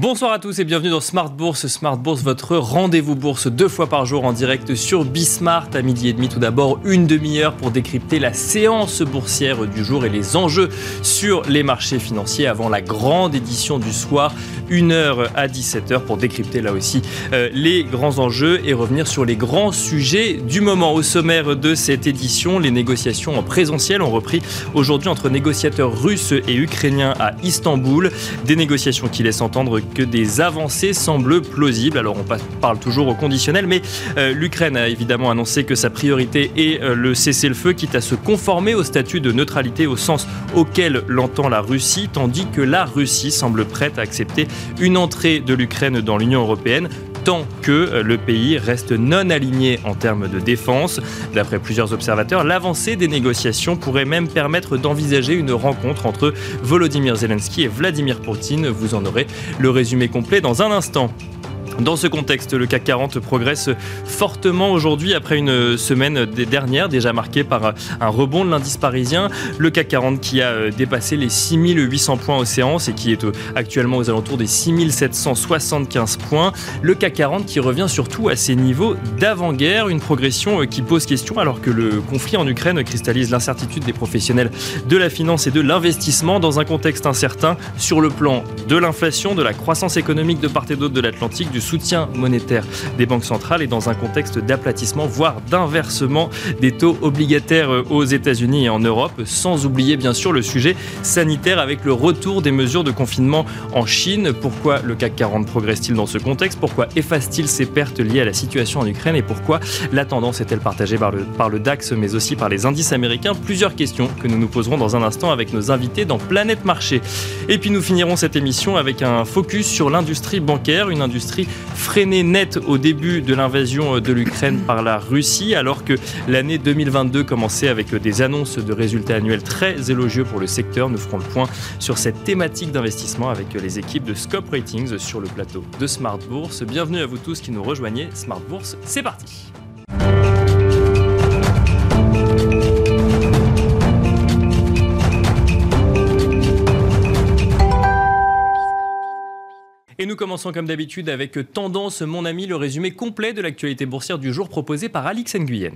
Bonsoir à tous et bienvenue dans Smart Bourse. Smart Bourse, votre rendez-vous bourse deux fois par jour en direct sur Bismart à midi et demi. Tout d'abord, une demi-heure pour décrypter la séance boursière du jour et les enjeux sur les marchés financiers avant la grande édition du soir, une heure à 17h pour décrypter là aussi euh, les grands enjeux et revenir sur les grands sujets du moment. Au sommaire de cette édition, les négociations en présentiel ont repris aujourd'hui entre négociateurs russes et ukrainiens à Istanbul. Des négociations qui laissent entendre que des avancées semblent plausibles. Alors on parle toujours au conditionnel, mais euh, l'Ukraine a évidemment annoncé que sa priorité est euh, le cessez-le-feu, quitte à se conformer au statut de neutralité au sens auquel l'entend la Russie, tandis que la Russie semble prête à accepter une entrée de l'Ukraine dans l'Union européenne tant que euh, le pays reste non aligné en termes de défense. D'après plusieurs observateurs, l'avancée des négociations pourrait même permettre d'envisager une rencontre entre Volodymyr Zelensky et Vladimir Poutine. Vous en aurez le résumé complet dans un instant. Dans ce contexte, le CAC 40 progresse fortement aujourd'hui après une semaine dernière déjà marquée par un rebond de l'indice parisien. Le CAC 40 qui a euh, dépassé les 6800 points aux séances et qui est euh, actuellement aux alentours des 6775 points. Le CAC 40 qui revient surtout à ses niveaux d'avant-guerre, une progression euh, qui pose question alors que le conflit en Ukraine cristallise l'incertitude des professionnels de la finance et de l'investissement dans un contexte incertain sur le plan de l'inflation, de la croissance économique de part et d'autre de l'Atlantique, du soutien monétaire des banques centrales et dans un contexte d'aplatissement, voire d'inversement des taux obligataires aux États-Unis et en Europe, sans oublier bien sûr le sujet sanitaire avec le retour des mesures de confinement en Chine. Pourquoi le CAC 40 progresse-t-il dans ce contexte? Pourquoi efface-t-il ses pertes liées à la situation en Ukraine? Et pourquoi la tendance est-elle partagée par le, par le DAX mais aussi par les indices américains? Plusieurs questions que nous nous poserons dans un instant avec nos invités dans Planète Marché. Et puis nous finirons cette émission avec un focus sur l'industrie bancaire, une industrie freiné net au début de l'invasion de l'Ukraine par la Russie, alors que l'année 2022 commençait avec des annonces de résultats annuels très élogieux pour le secteur. Nous ferons le point sur cette thématique d'investissement avec les équipes de Scope Ratings sur le plateau de Smart Bourse. Bienvenue à vous tous qui nous rejoignez. Smart Bourse, c'est parti. Commençons comme d'habitude avec Tendance, mon ami, le résumé complet de l'actualité boursière du jour proposé par Alix Nguyen.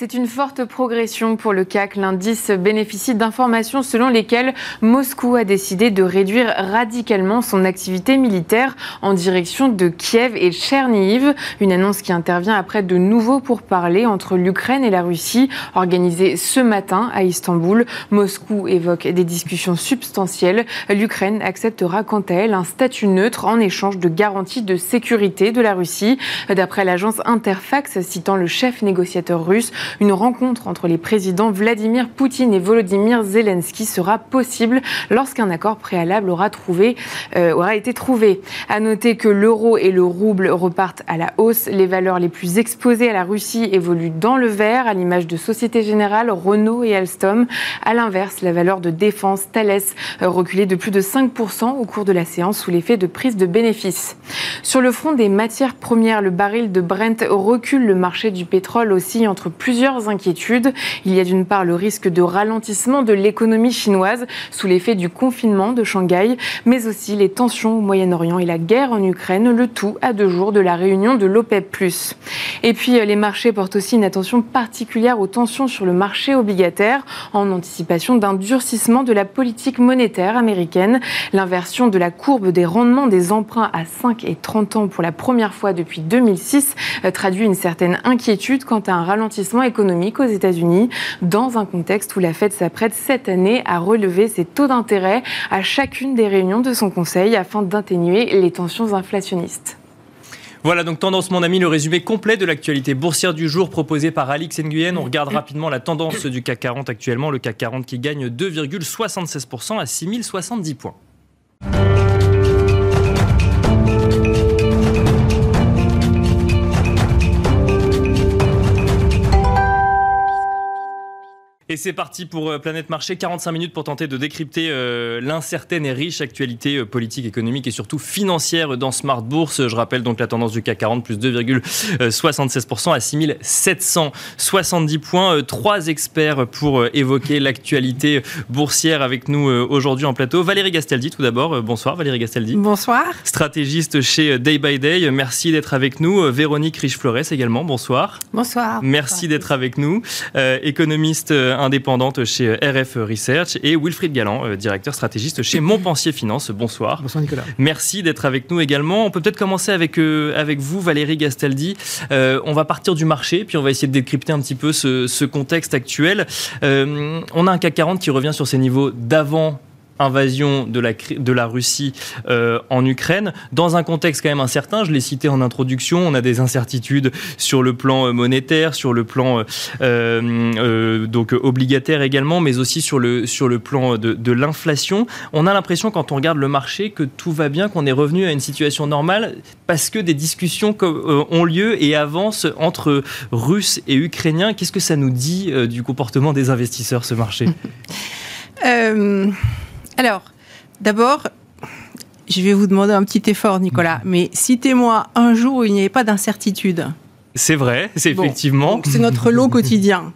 C'est une forte progression pour le CAC. L'indice bénéficie d'informations selon lesquelles Moscou a décidé de réduire radicalement son activité militaire en direction de Kiev et Tcherniv. Une annonce qui intervient après de nouveaux pourparlers entre l'Ukraine et la Russie organisés ce matin à Istanbul. Moscou évoque des discussions substantielles. L'Ukraine acceptera quant à elle un statut neutre en échange de garanties de sécurité de la Russie. D'après l'agence Interfax citant le chef négociateur russe, une rencontre entre les présidents Vladimir Poutine et Volodymyr Zelensky sera possible lorsqu'un accord préalable aura, trouvé, euh, aura été trouvé. À noter que l'euro et le rouble repartent à la hausse. Les valeurs les plus exposées à la Russie évoluent dans le vert, à l'image de Société Générale, Renault et Alstom. À l'inverse, la valeur de défense Thales reculait de plus de 5% au cours de la séance sous l'effet de prise de bénéfices. Sur le front des matières premières, le baril de Brent recule. Le marché du pétrole aussi entre plusieurs plusieurs inquiétudes. Il y a d'une part le risque de ralentissement de l'économie chinoise sous l'effet du confinement de Shanghai, mais aussi les tensions au Moyen-Orient et la guerre en Ukraine, le tout à deux jours de la réunion de l'OPEP+. Et puis les marchés portent aussi une attention particulière aux tensions sur le marché obligataire en anticipation d'un durcissement de la politique monétaire américaine. L'inversion de la courbe des rendements des emprunts à 5 et 30 ans pour la première fois depuis 2006 euh, traduit une certaine inquiétude quant à un ralentissement économique aux États-Unis, dans un contexte où la Fed s'apprête cette année à relever ses taux d'intérêt à chacune des réunions de son Conseil afin d'atténuer les tensions inflationnistes. Voilà donc tendance mon ami, le résumé complet de l'actualité boursière du jour proposé par Alix Nguyen. On regarde rapidement la tendance du CAC 40 actuellement, le CAC 40 qui gagne 2,76% à 6070 points. Et c'est parti pour euh, Planète Marché, 45 minutes pour tenter de décrypter euh, l'incertaine et riche actualité euh, politique, économique et surtout financière dans Smart Bourse. Je rappelle donc la tendance du CAC 40 plus 2,76% à 6770 points. Trois experts pour évoquer l'actualité boursière avec nous aujourd'hui en plateau. Valérie Gastaldi tout d'abord. Bonsoir Valérie Gastaldi. Bonsoir. Stratégiste chez Day by Day. Merci d'être avec nous. Véronique Riche-Flores également. Bonsoir. Bonsoir. Merci d'être avec nous. économiste indépendante chez RF Research, et Wilfried Galland, euh, directeur stratégiste chez Montpensier Finance. Bonsoir. Bonsoir Nicolas. Merci d'être avec nous également. On peut peut-être commencer avec, euh, avec vous, Valérie Gastaldi. Euh, on va partir du marché, puis on va essayer de décrypter un petit peu ce, ce contexte actuel. on a un CAC 40 qui revient sur ses niveaux d'avant invasion de la, Russie euh, en Ukraine, dans un contexte quand même incertain, je l'ai cité en introduction, on a des incertitudes sur le plan euh, monétaire, sur le plan euh, donc obligataire également, mais aussi sur le, sur le plan de l'inflation. On a l'impression quand on regarde le marché que tout va bien, qu'on est revenu à une situation normale, parce que des discussions ont lieu et avancent entre Russes et Ukrainiens. Qu'est-ce que ça nous dit du comportement des investisseurs, ce marché? Alors, d'abord, je vais vous demander un petit effort, Nicolas, mais citez-moi un jour où il n'y avait pas d'incertitude. C'est vrai, c'est effectivement. C'est notre lot quotidien.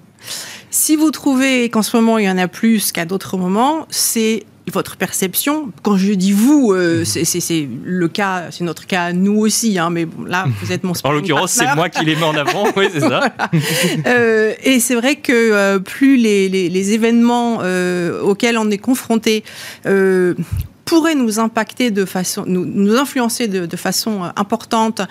Si vous trouvez qu'en ce moment il y en a plus qu'à d'autres moments, c'est votre perception. Quand je dis vous, euh, mhm. c'est le cas, c'est notre cas nous aussi, hein, mais bon, là, vous êtes mon En l'occurrence, c'est moi qui les mets en avant, oui, c'est ça. Euh, et c'est vrai que euh, plus les, les, événements auxquels on est confronté pourraient nous impacter de façon, nous, nous influencer de, de façon importante,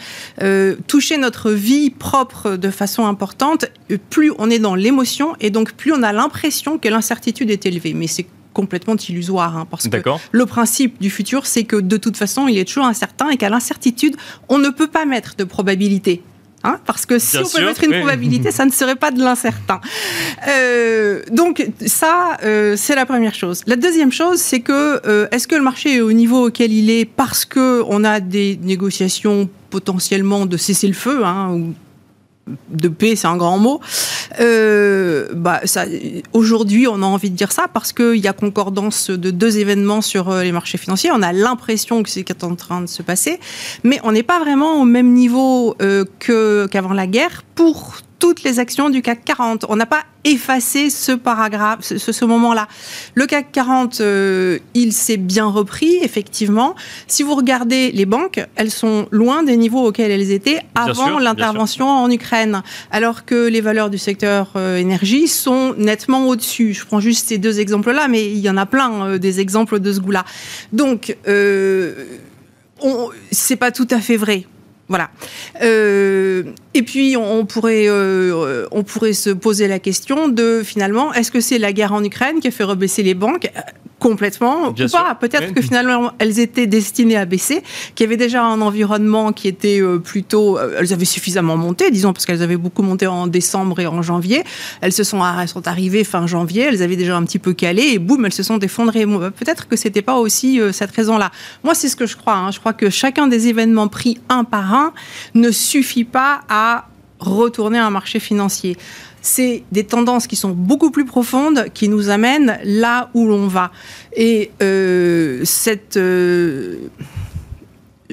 toucher notre vie propre de façon importante, plus on est dans l'émotion et donc plus on a l'impression que l'incertitude est élevée. Mais c'est complètement illusoire. Hein, parce que le principe du futur, c'est que de toute façon, il est toujours incertain et qu'à l'incertitude, on ne peut pas mettre de probabilité. Hein, parce que si on peut mettre une probabilité, ça ne serait pas de l'incertain. Euh, donc ça, euh, c'est la première chose. La deuxième chose, c'est que euh, est-ce que le marché est au niveau auquel il est parce que on a des négociations potentiellement de cesser le feu, hein, de paix, c'est un grand mot. Euh, bah, aujourd'hui, on a envie de dire ça parce qu'il y a concordance de deux événements sur euh, les marchés financiers. On a l'impression que c'est en train de se passer, mais on n'est pas vraiment au même niveau euh, qu'avant la guerre pour toutes les actions du CAC 40. On n'a pas effacé ce paragraphe, ce, ce moment-là. Le CAC 40, euh, il s'est bien repris, effectivement. Si vous regardez les banques, elles sont loin des niveaux auxquels elles étaient avant l'intervention en Ukraine, alors que les valeurs du secteur euh, énergie sont nettement au-dessus. Je prends juste ces deux exemples-là, mais il y en a plein euh, des exemples de ce goût-là. Donc, c'est pas tout à fait vrai. Voilà. Euh, et puis on pourrait, euh, on pourrait se poser la question de finalement, est-ce que c'est la guerre en Ukraine qui a fait rebaisser les banques? Complètement ou pas? Peut-être que finalement elles étaient destinées à baisser, qu'il y avait déjà un environnement qui était euh, plutôt, euh, elles avaient suffisamment monté, disons, parce qu'elles avaient beaucoup monté en décembre et en janvier. Elles se sont, elles sont arrivées fin janvier, elles avaient déjà un petit peu calé et boum, elles se sont effondrées. Peut-être que c'était pas aussi euh, cette raison-là. Moi, c'est ce que je crois. Hein. Je crois que chacun des événements pris un par un ne suffit pas à retourner un marché financier c'est des tendances qui sont beaucoup plus profondes qui nous amènent là où l'on va. Et euh, cette... Euh,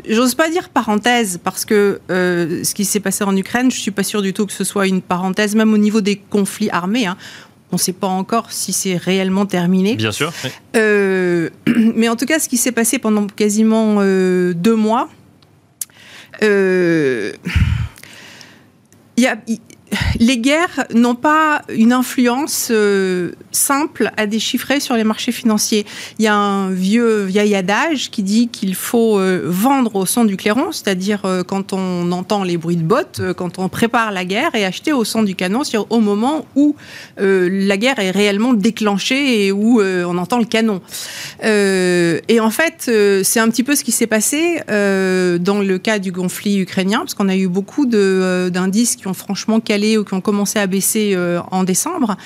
j'ose pas dire parenthèse parce que euh, ce qui s'est passé en Ukraine, je suis pas sûre du tout que ce soit une parenthèse, même au niveau des conflits armés. Hein. On ne sait pas encore si c'est réellement terminé. Bien sûr. mais en tout cas, ce qui s'est passé pendant quasiment deux mois, il y a, les guerres n'ont pas une influence euh, simple à déchiffrer sur les marchés financiers. Il y a un vieux vieil adage qui dit qu'il faut euh, vendre au son du clairon, c'est-à-dire euh, quand on entend les bruits de bottes, quand on prépare la guerre, et acheter au son du canon, c'est au moment où la guerre est réellement déclenchée et où on entend le canon. et en fait, c'est un petit peu ce qui s'est passé dans le cas du conflit ukrainien, parce qu'on a eu beaucoup d'indices qui ont franchement ou qui ont commencé à baisser euh, en décembre,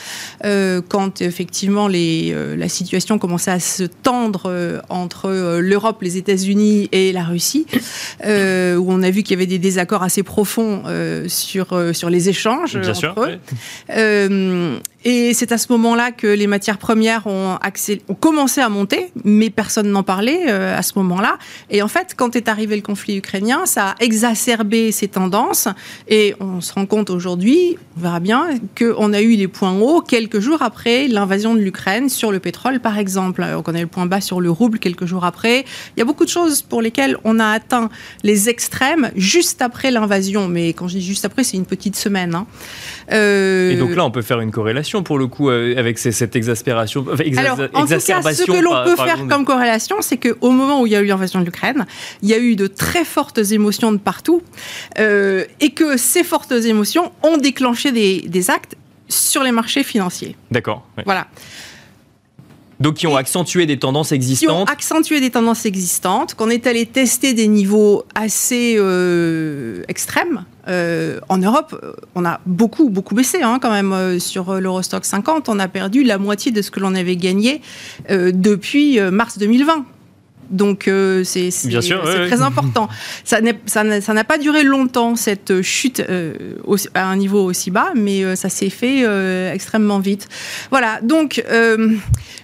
euh, quand effectivement les, euh, la situation commençait à se tendre entre l'Europe, les États-Unis et la Russie, où on a vu qu'il y avait des désaccords assez profonds sur, sur les échanges Bien entre eux. Et c'est à ce moment-là que les matières premières ont, ont commencé à monter, mais personne n'en parlait euh, à ce moment-là. Et en fait, quand est arrivé le conflit ukrainien, ça a exacerbé ces tendances. Et on se rend compte aujourd'hui, on verra bien, qu'on a eu les points hauts quelques jours après l'invasion de l'Ukraine sur le pétrole, par exemple. On connaît le point bas sur le rouble quelques jours après. Il y a beaucoup de choses pour lesquelles on a atteint les extrêmes juste après l'invasion. Mais quand je dis juste après, c'est une petite semaine. Hein. Euh, Et donc là, on peut faire une corrélation pour le coup euh, avec cette exaspération. Alors, en tout cas, ce que l'on peut faire comme corrélation, c'est qu'au moment où il y a eu l'invasion de l'Ukraine, il y a eu de très fortes émotions de partout, euh, et que ces fortes émotions ont déclenché des, actes sur les marchés financiers. D'accord. Voilà. Donc qui ont accentué des tendances existantes. Qui ont accentué des tendances existantes, qu'on est allé tester des niveaux assez extrêmes. Euh, en Europe, euh, on a beaucoup, beaucoup baissé hein, quand même euh, sur l'Eurostock 50. On a perdu la moitié de ce que l'on avait gagné depuis mars 2020. Donc c'est très important. Ça n'a pas duré longtemps cette chute à un niveau aussi bas, mais ça s'est fait extrêmement vite. Voilà. Donc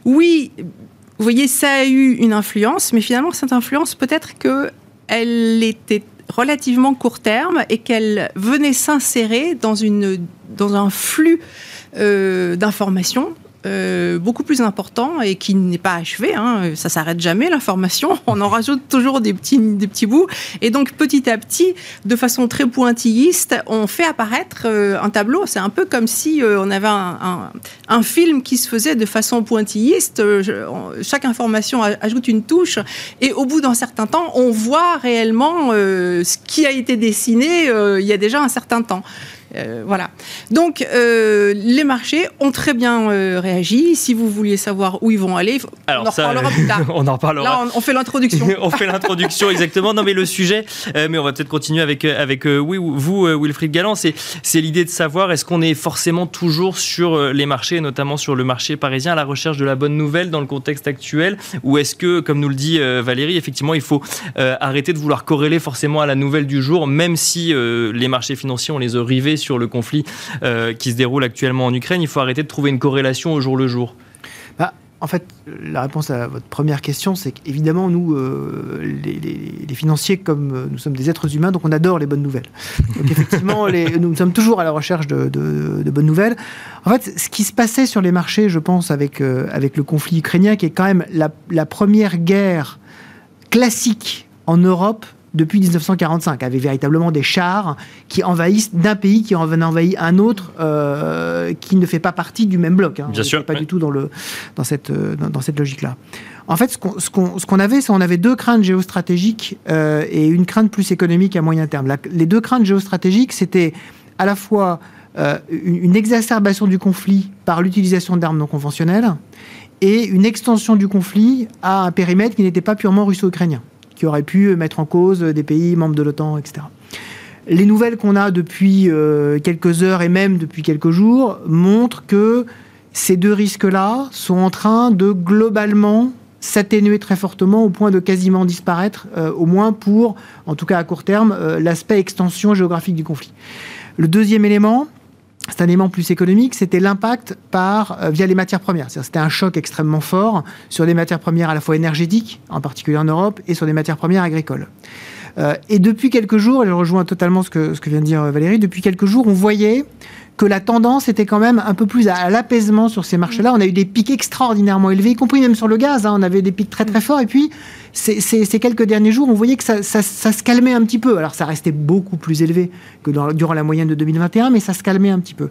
oui, vous voyez, ça a eu une influence, mais finalement cette influence peut-être que elle était relativement court terme et qu'elle venait s'insérer dans, dans un flux euh, d'informations euh, beaucoup plus important et qui n'est pas achevé. Hein. Ça s'arrête jamais l'information. On en rajoute toujours des petits, des petits bouts. Et donc petit à petit, de façon très pointilliste, on fait apparaître euh, un tableau. C'est un peu comme si euh, on avait un, film qui se faisait de façon pointilliste. chaque information ajoute une touche et au bout d'un certain temps, on voit réellement ce qui a été dessiné il y a déjà un certain temps. Euh, voilà. Donc, euh, les marchés ont très bien euh, réagi. Si vous vouliez savoir où ils vont aller, on en reparlera plus tard. on en reparlera. Là, on, fait l'introduction. on fait l'introduction, exactement. Non, mais le sujet, mais on va peut-être continuer avec, avec oui, vous, Wilfried Galland, c'est, c'est l'idée de savoir est-ce qu'on est forcément toujours sur les marchés, notamment sur le marché parisien, à la recherche de la bonne nouvelle dans le contexte actuel, ou est-ce que, comme nous le dit Valérie, effectivement, il faut arrêter de vouloir corréler forcément à la nouvelle du jour, même si les marchés financiers, on les a rivés sur le conflit euh, qui se déroule actuellement en Ukraine, il faut arrêter de trouver une corrélation au jour le jour bah, en fait, la réponse à votre première question, c'est qu'évidemment, nous, euh, les, financiers, comme euh, nous sommes des êtres humains, donc on adore les bonnes nouvelles. Donc effectivement, nous sommes toujours à la recherche de, bonnes nouvelles. En fait, ce qui se passait sur les marchés, je pense, avec, avec le conflit ukrainien, qui est quand même la, la première guerre classique en Europe depuis 1945, avec véritablement des chars qui envahissent d'un pays qui en envahit un autre euh, qui ne fait pas partie du même bloc. Hein. Bien sûr. Pas du tout dans, le, dans cette, euh, dans, cette logique-là. En fait, ce qu'on avait, c'est on avait deux craintes géostratégiques euh, et une crainte plus économique à moyen terme. les deux craintes géostratégiques, c'était à la fois une, une exacerbation du conflit par l'utilisation d'armes non conventionnelles et une extension du conflit à un périmètre qui n'était pas purement russo-ukrainien qui aurait pu mettre en cause des pays membres de l'OTAN, etc. Les nouvelles qu'on a depuis euh, quelques heures et même depuis quelques jours montrent que ces deux risques-là sont en train de globalement s'atténuer très fortement au point de quasiment disparaître, euh, au moins pour, en tout cas à court terme, euh, l'aspect extension géographique du conflit. Le deuxième élément, c'est un élément plus économique, c'était l'impact par euh, via les matières premières. C'était un choc extrêmement fort sur les matières premières à la fois énergétiques, en particulier en Europe, et sur les matières premières agricoles. Euh, et depuis quelques jours, et je rejoins totalement ce que, ce que vient de dire Valérie, depuis quelques jours, on voyait que la tendance était quand même un peu plus à l'apaisement sur ces marchés-là. On a eu des pics extraordinairement élevés, y compris même sur le gaz. Hein. on avait des pics très très forts. Et puis, ces, quelques derniers jours, on voyait que ça, se calmait un petit peu. Alors, ça restait beaucoup plus élevé que durant la moyenne de 2021, mais ça se calmait un petit peu.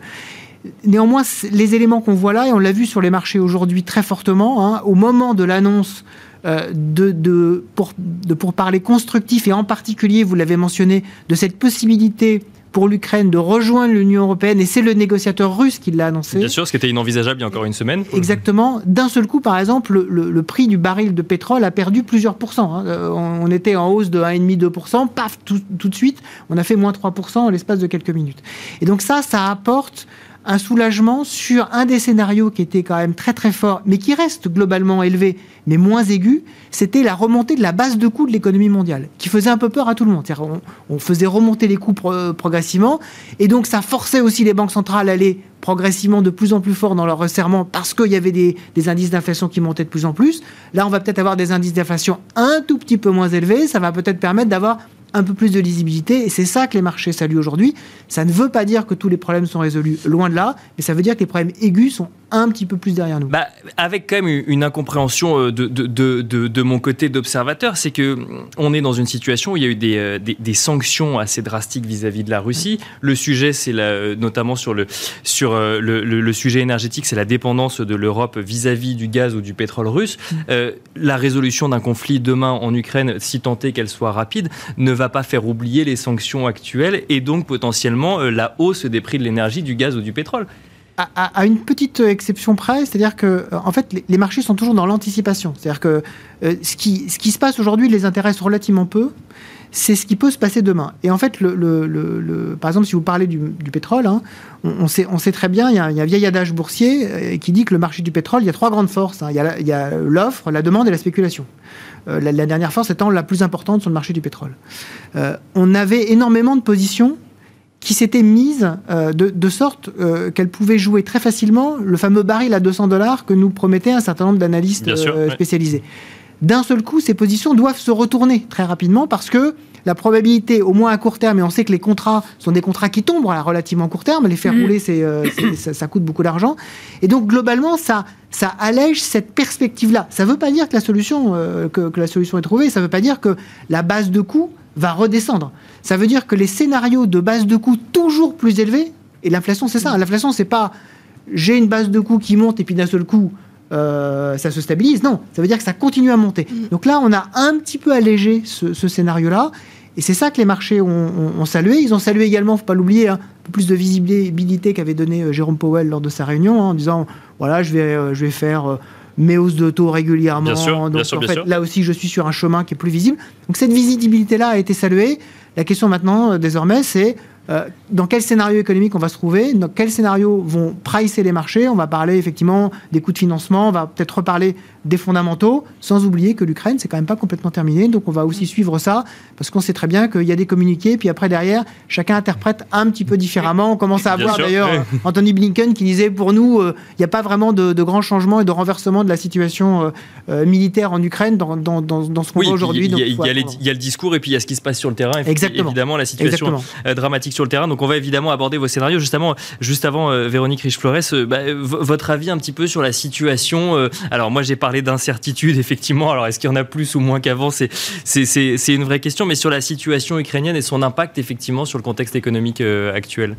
Néanmoins, les éléments qu'on voit là, et on l'a vu sur les marchés aujourd'hui très fortement, hein, au moment de l'annonce euh, de, de, pour, de, pour parler constructif, et en particulier, vous l'avez mentionné, de cette possibilité pour l'Ukraine de rejoindre l'Union européenne, et c'est le négociateur russe qui l'a annoncé. Bien sûr, ce qui était inenvisageable il y a encore une semaine. Exactement. D'un seul coup, par exemple, le, prix du baril de pétrole a perdu plusieurs pourcents. Hein. Euh, on était en hausse de 1,5-2%, paf, tout, tout, de suite, on a fait moins 3% en l'espace de quelques minutes. Et donc ça, ça apporte un soulagement sur un des scénarios qui était quand même très très fort, mais qui reste globalement élevé, mais moins aigu, c'était la remontée de la base de coûts de l'économie mondiale, qui faisait un peu peur à tout le monde. On, on, faisait remonter les coûts progressivement, et donc ça forçait aussi les banques centrales à aller progressivement de plus en plus fort dans leur resserrement parce qu'il y avait des, des indices d'inflation qui montaient de plus en plus. Là, on va peut-être avoir des indices d'inflation un tout petit peu moins élevés. Ça va peut-être permettre d'avoir un peu plus de lisibilité. Et c'est ça que les marchés saluent aujourd'hui. Ça ne veut pas dire que tous les problèmes sont résolus, loin de là, mais ça veut dire que les problèmes aigus sont un petit peu plus derrière nous. Bah, avec quand même une incompréhension euh, de, de, de, de mon côté d'observateur, c'est que on est dans une situation où il y a eu des, euh, des, des sanctions assez drastiques vis-à-vis de la Russie. Le sujet, c'est notamment sur le sur euh, le, le, sujet énergétique, c'est la dépendance de l'Europe vis-à-vis du gaz ou du pétrole russe. Mm. Euh, la résolution d'un conflit demain en Ukraine, si est qu'elle soit rapide, ne va pas faire oublier les sanctions actuelles et donc potentiellement euh, la hausse des prix de l'énergie, du gaz ou du pétrole. À, une petite exception près, c'est-à-dire que euh, en fait les, marchés sont toujours dans l'anticipation. C'est-à-dire que euh, ce, qui, se passe aujourd'hui les intéresse relativement peu. C'est ce qui peut se passer demain. Et en fait, le, par exemple, si vous parlez du, pétrole, hein, on, sait, très bien, il y, a, il y a un vieil adage boursier qui dit que le marché du pétrole, il y a trois grandes forces. Hein. Il y a l'offre, la demande et la spéculation. Euh, la, dernière force étant la plus importante sur le marché du pétrole. Euh, on avait énormément de positions qui s'étaient mises euh, de, sorte qu'elles pouvaient jouer très facilement le fameux baril à 200 dollars que nous promettaient un certain nombre d'analystes spécialisés. D'un seul coup, ces positions doivent se retourner très rapidement parce que la probabilité, au moins à court terme, et on sait que les contrats sont des contrats qui tombent à relativement court terme, les faire mmh. rouler, c'est, ça, coûte beaucoup d'argent. Et donc, globalement, ça, ça allège cette perspective-là. Ça ne veut pas dire que la, solution, euh, que, la solution est trouvée, ça ne veut pas dire que la base de coût va redescendre. Ça veut dire que les scénarios de base de coût toujours plus élevés, et l'inflation c'est ça, l'inflation c'est pas j'ai une base de coût qui monte et puis d'un seul coup euh, ça se stabilise, non, ça veut dire que ça continue à monter. Mm. Donc là on a un petit peu allégé ce, scénario-là, et c'est ça que les marchés ont, salué. Ils ont salué également, faut pas l'oublier, hein, un peu plus de visibilité qu'avait donné euh, Jérôme Powell lors de sa réunion, hein, en disant voilà, je vais, euh, je vais faire euh, mes hausses de taux régulièrement. Donc, en fait, là aussi, je suis sur un chemin qui est plus visible. Donc, cette visibilité-là a été saluée. La question maintenant, désormais, c'est dans quel scénario économique on va se trouver, dans quel scénario vont pricer les marchés. On va parler effectivement des coûts de financement, on va peut-être reparler des fondamentaux, sans oublier que l'Ukraine, c'est quand même pas complètement terminé. Donc on va aussi suivre ça, parce qu'on sait très bien qu'il y a des communiqués, puis après derrière, chacun interprète un petit peu différemment. On commence à avoir d'ailleurs Anthony Blinken qui disait pour nous, euh, il n'y a pas vraiment de, de, grands changements et de renversement de la situation euh, euh, militaire en Ukraine dans, dans, dans, ce qu'on voit aujourd'hui. Il y, y, a le discours et puis il y a ce qui se passe sur le terrain. Et Exactement. Évidemment, la situation dramatique sur le terrain. Donc on va évidemment aborder vos scénarios. Justement, juste avant, Véronique Riche-Flores, bah, votre avis un petit peu sur la situation. alors moi, j'ai parlé d'incertitude, effectivement. Alors, est-ce qu'il y en a plus ou moins qu'avant? C'est une vraie question. Mais sur la situation ukrainienne et son impact, effectivement, sur le contexte économique euh, actuel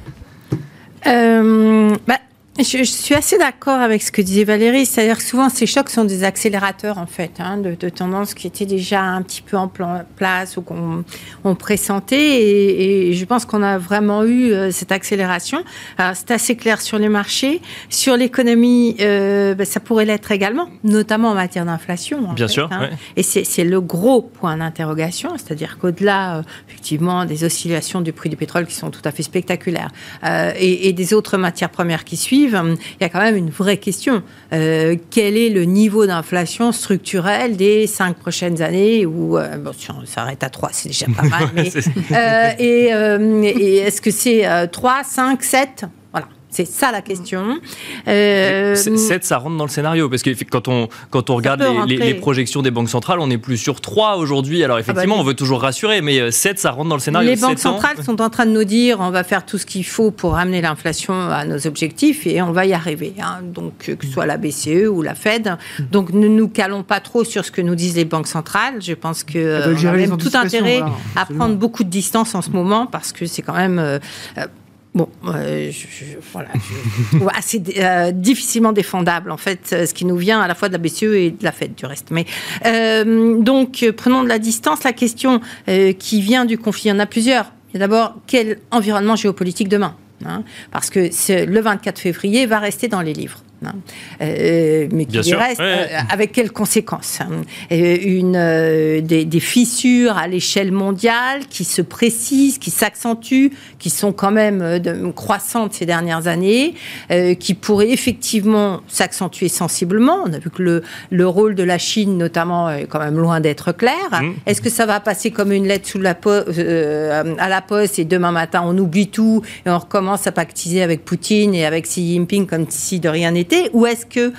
euh, bah, je, suis assez d'accord avec ce que disait Valérie, c'est-à-dire que souvent ces chocs sont des accélérateurs en fait, hein, de, de, tendances qui étaient déjà un petit peu en place ou qu'on on pressentait, et, et, je pense qu'on a vraiment eu euh, cette accélération. C'est assez clair sur les marchés, sur l'économie, euh, ben, ça pourrait l'être également, notamment en matière d'inflation. Bien sûr. Hein. Et c'est le gros point d'interrogation, c'est-à-dire qu'au-delà euh, effectivement des oscillations du prix du pétrole qui sont tout à fait spectaculaires et, et des autres matières premières qui suivent il y a quand même une vraie question. Euh, quel est le niveau d'inflation structurelle des cinq prochaines années Ou euh, bon, si on s'arrête à trois, c'est déjà pas mal. Euh, et, et est-ce que c'est 3, 5, 7 c'est ça la question. Euh, 7, ça rentre dans le scénario, parce que quand on, quand on regarde les, projections des banques centrales, on est plus sur 3 aujourd'hui. Alors ah bah effectivement, on veut toujours rassurer, mais 7, euh, ça rentre dans le scénario. Les banques centrales sont en train de nous dire on va faire tout ce qu'il faut pour ramener l'inflation à nos objectifs et on va y arriver. Hein. Donc, que ce soit la BCE ou la Fed. Donc, ne nous calons pas trop sur ce que nous disent les banques centrales. Je pense que euh, a même tout intérêt à prendre beaucoup de distance en ce moment parce que c'est quand même euh, Bon, euh, je, voilà, je trouve assez euh, difficilement défendable en fait ce qui nous vient à la fois de la BCE et de la Fed du reste. Mais euh, donc prenons de la distance. La question qui vient du conflit, il y en a plusieurs. Il y a d'abord quel environnement géopolitique demain, hein, parce que le 24 février va rester dans les livres. Hein. Euh, mais qui reste euh, avec quelles conséquences hein. euh, une, des, des, fissures à l'échelle mondiale qui se précisent, qui s'accentuent, qui sont quand même de, croissantes ces dernières années, qui pourraient effectivement s'accentuer sensiblement. On a vu que le, le, rôle de la Chine, notamment, est quand même loin d'être clair. Mmh. Est-ce que ça va passer comme une lettre sous la à la poste et demain matin on oublie tout et on recommence à pactiser avec Poutine et avec Xi Jinping comme si de rien n'était ou est-ce que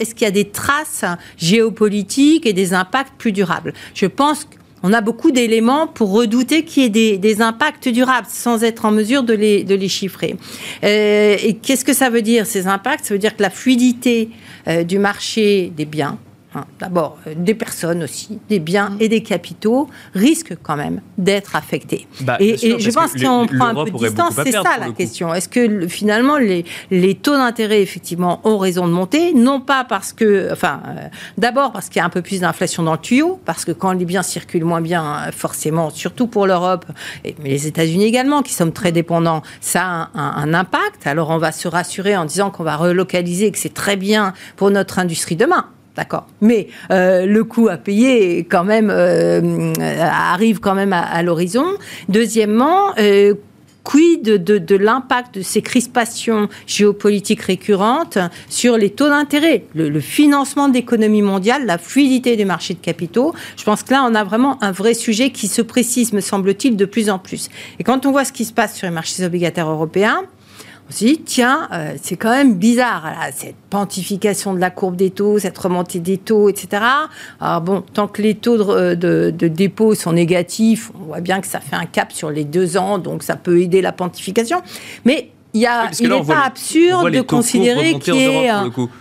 est-ce qu'il y a des traces géopolitiques et des impacts plus durables? Je pense qu'on a beaucoup d'éléments pour redouter qu'il y ait des, impacts durables sans être en mesure de les, de les chiffrer. Euh, et qu'est-ce que ça veut dire, ces impacts? Ça veut dire que la fluidité euh, du marché des biens, Hein, d'abord euh, des personnes aussi, des biens et des capitaux, risquent quand même d'être affectés. Bah, et, je pense qu'on prend un peu de distance, c'est ça la question. Est-ce que finalement les, les taux d'intérêt effectivement ont raison de monter? Non pas parce que, enfin, euh, d'abord parce qu'il y a un peu plus d'inflation dans le tuyau, parce que quand les biens circulent moins bien, forcément, surtout pour l'Europe, mais les États-Unis également, qui sont très dépendants, ça a un, impact. Alors on va se rassurer en disant qu'on va relocaliser, que c'est très bien pour notre industrie demain. D'accord. Mais euh, le coût à payer euh, arrive quand même à, l'horizon. Deuxièmement, euh, quid de, l'impact de ces crispations géopolitiques récurrentes sur les taux d'intérêt, le, financement de l'économie mondiale, la fluidité des marchés de capitaux. Je pense que là, on a vraiment un vrai sujet qui se précise, me semble-t-il, de plus en plus. Et quand on voit ce qui se passe sur les marchés obligataires européens, on se dit, tiens, euh, c'est quand même bizarre, cette pontification de la courbe des taux, cette remontée des taux, etc. Alors bon, tant que les taux de, de, de, dépôt sont négatifs, on voit bien que ça fait un cap sur les deux ans, donc ça peut aider la pontification. Mais il, n'est pas absurde de considérer qu'il y ait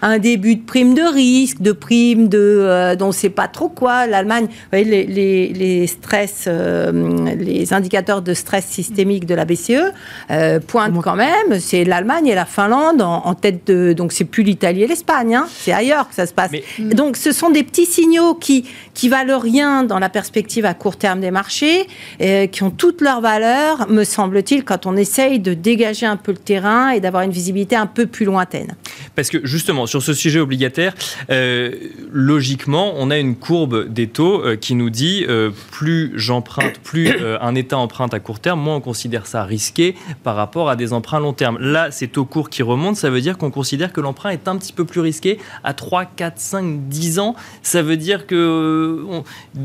un, début de prime de risque, de prime de, euh, dont on ne sait pas trop quoi. L'Allemagne, les, les, les, stress, euh, les indicateurs de stress systémique de la BCE euh, pointent quand même. C'est l'Allemagne et la Finlande en, tête de. Donc c'est plus l'Italie et l'Espagne, hein, c'est ailleurs que ça se passe. Donc ce sont des petits signaux qui qui valent rien dans la perspective à court terme des marchés, qui ont toute leur valeur, me semble-t-il, quand on essaye de dégager un peu le terrain et d'avoir une visibilité un peu plus lointaine. Parce que justement, sur ce sujet obligataire, euh, logiquement, on a une courbe des taux euh, qui nous dit euh, plus j'emprunte, plus un État emprunte à court terme, moins on considère ça risqué par rapport à des emprunts long terme. Là, ces taux courts qui remontent, ça veut dire qu'on considère que l'emprunt est un petit peu plus risqué à 3, 4, 5, 10 ans. Ça veut dire que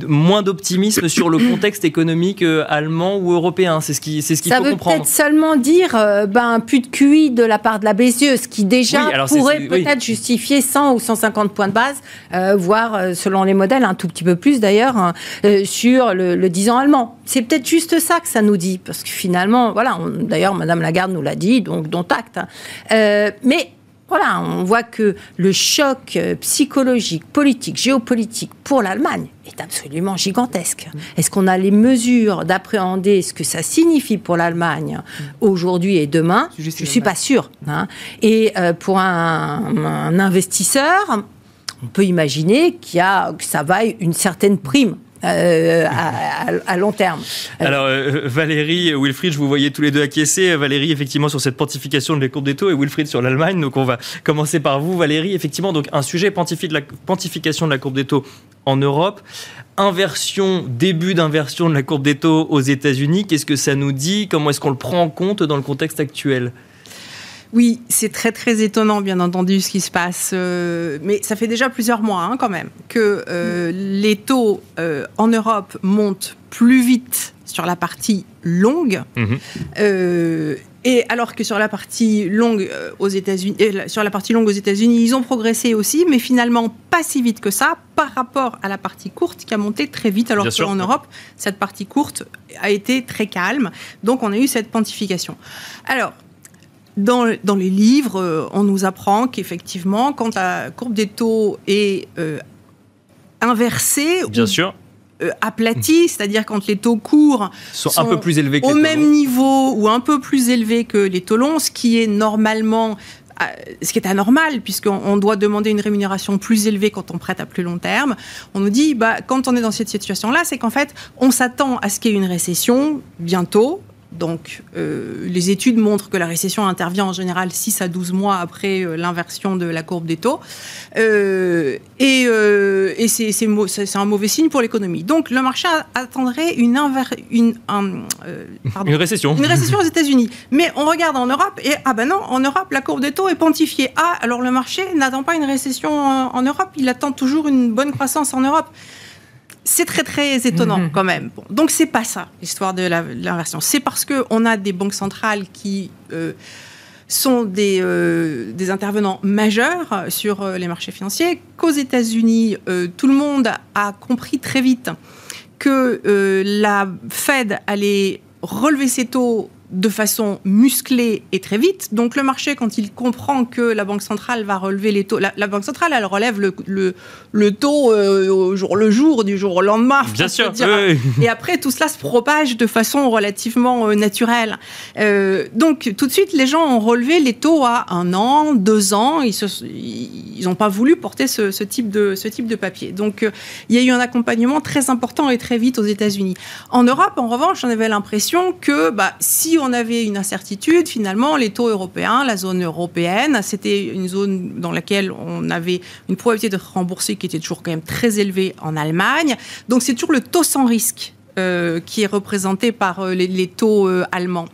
moins d'optimisme sur le contexte économique allemand ou européen. C'est ce qu'il ce qu'il faut comprendre. Ça veut peut-être seulement dire ben, plus de QI de la part de la BCE, ce qui déjà pourrait peut-être justifier 100 ou 150 points de base, euh, voire euh, selon les modèles un tout petit peu plus d'ailleurs, hein, euh, sur le, le 10 ans allemand. C'est peut-être juste ça que ça nous dit, parce que finalement, voilà, d'ailleurs Madame Lagarde nous l'a dit, donc dont acte. Hein. mais voilà, on voit que le choc euh, psychologique, politique, géopolitique pour l'Allemagne est absolument gigantesque. Est-ce qu'on a les mesures d'appréhender ce que ça signifie pour l'Allemagne aujourd'hui et demain? Je ne suis pas sûre. Hein. Et euh, pour un, investisseur, on peut imaginer qu'il y a, que ça vaille une certaine prime. Euh, à, long terme. Alors, euh, Valérie Wilfried, je vous voyais tous les deux acquiescer. Valérie, effectivement, sur cette pontification de les courbes des taux et Wilfried sur l'Allemagne. Donc, on va commencer par vous, Valérie. Effectivement, donc un sujet de la pontification de la courbe des taux en Europe. Inversion, début d'inversion de la courbe des taux aux États-Unis. Qu'est-ce que ça nous dit? Comment est-ce qu'on le prend en compte dans le contexte actuel? Oui, c'est très très étonnant, bien entendu, ce qui se passe. Euh, mais ça fait déjà plusieurs mois, hein, quand même, que euh, les taux euh, en Europe montent plus vite sur la partie longue. Mhm. et alors que sur la partie longue aux États-Unis, sur la partie longue aux États-Unis, ils ont progressé aussi, mais finalement pas si vite que ça par rapport à la partie courte qui a monté très vite. Alors qu'en Europe, cette partie courte a été très calme. Donc on a eu cette pontification. Alors dans, les livres, euh, on nous apprend qu'effectivement, quand la courbe des taux est euh, inversée, Bien sûr. Euh, aplatie, c'est-à-dire quand les taux courts sont, un peu plus élevés au même niveau ou un peu plus élevés que les taux longs, ce qui est normalement ce qui est anormal, puisqu'on doit demander une rémunération plus élevée quand on prête à plus long terme. On nous dit, bah, quand on est dans cette situation-là, c'est qu'en fait, on s'attend à ce qu'il y ait une récession bientôt, Donc, euh, les études montrent que la récession intervient en général 6 à 12 mois après euh, l'inversion de la courbe des taux. Euh, et, et c'est un mauvais signe pour l'économie. Donc, le marché attendrait une, une, une récession. Une récession aux États-Unis. Mais on regarde en Europe et, ah ben non, en Europe, la courbe des taux est pontifiée. Ah, alors le marché n'attend pas une récession en, en Europe, il attend toujours une bonne croissance en Europe c'est très très étonnant mhm. quand même. Bon, donc c'est pas ça l'histoire de l'inversion. C'est parce que on a des banques centrales qui euh, sont des, euh, des, intervenants majeurs sur euh, les marchés financiers qu'aux États-Unis, tout le monde a compris très vite que la Fed allait relever ses taux de façon musclée et très vite. Donc le marché, quand il comprend que la Banque centrale va relever les taux, la, Banque centrale, elle relève le, le, taux euh, au jour le jour, du jour au lendemain. Bien sûr. Et après, tout cela se propage de façon relativement euh, naturelle. Euh, donc tout de suite, les gens ont relevé les taux à un an, deux ans. Ils n'ont pas voulu porter ce, ce, type de, ce type de papier. Donc il y a eu un accompagnement très important et très vite aux États-Unis. En Europe, en revanche, on avait l'impression que bah, si on avait une incertitude, finalement, les taux européens, la zone européenne, c'était une zone dans laquelle on avait une probabilité de rembourser qui était toujours quand même très élevée en Allemagne. Donc c'est toujours le taux sans risque euh, qui est représenté par euh, les, taux euh, allemands.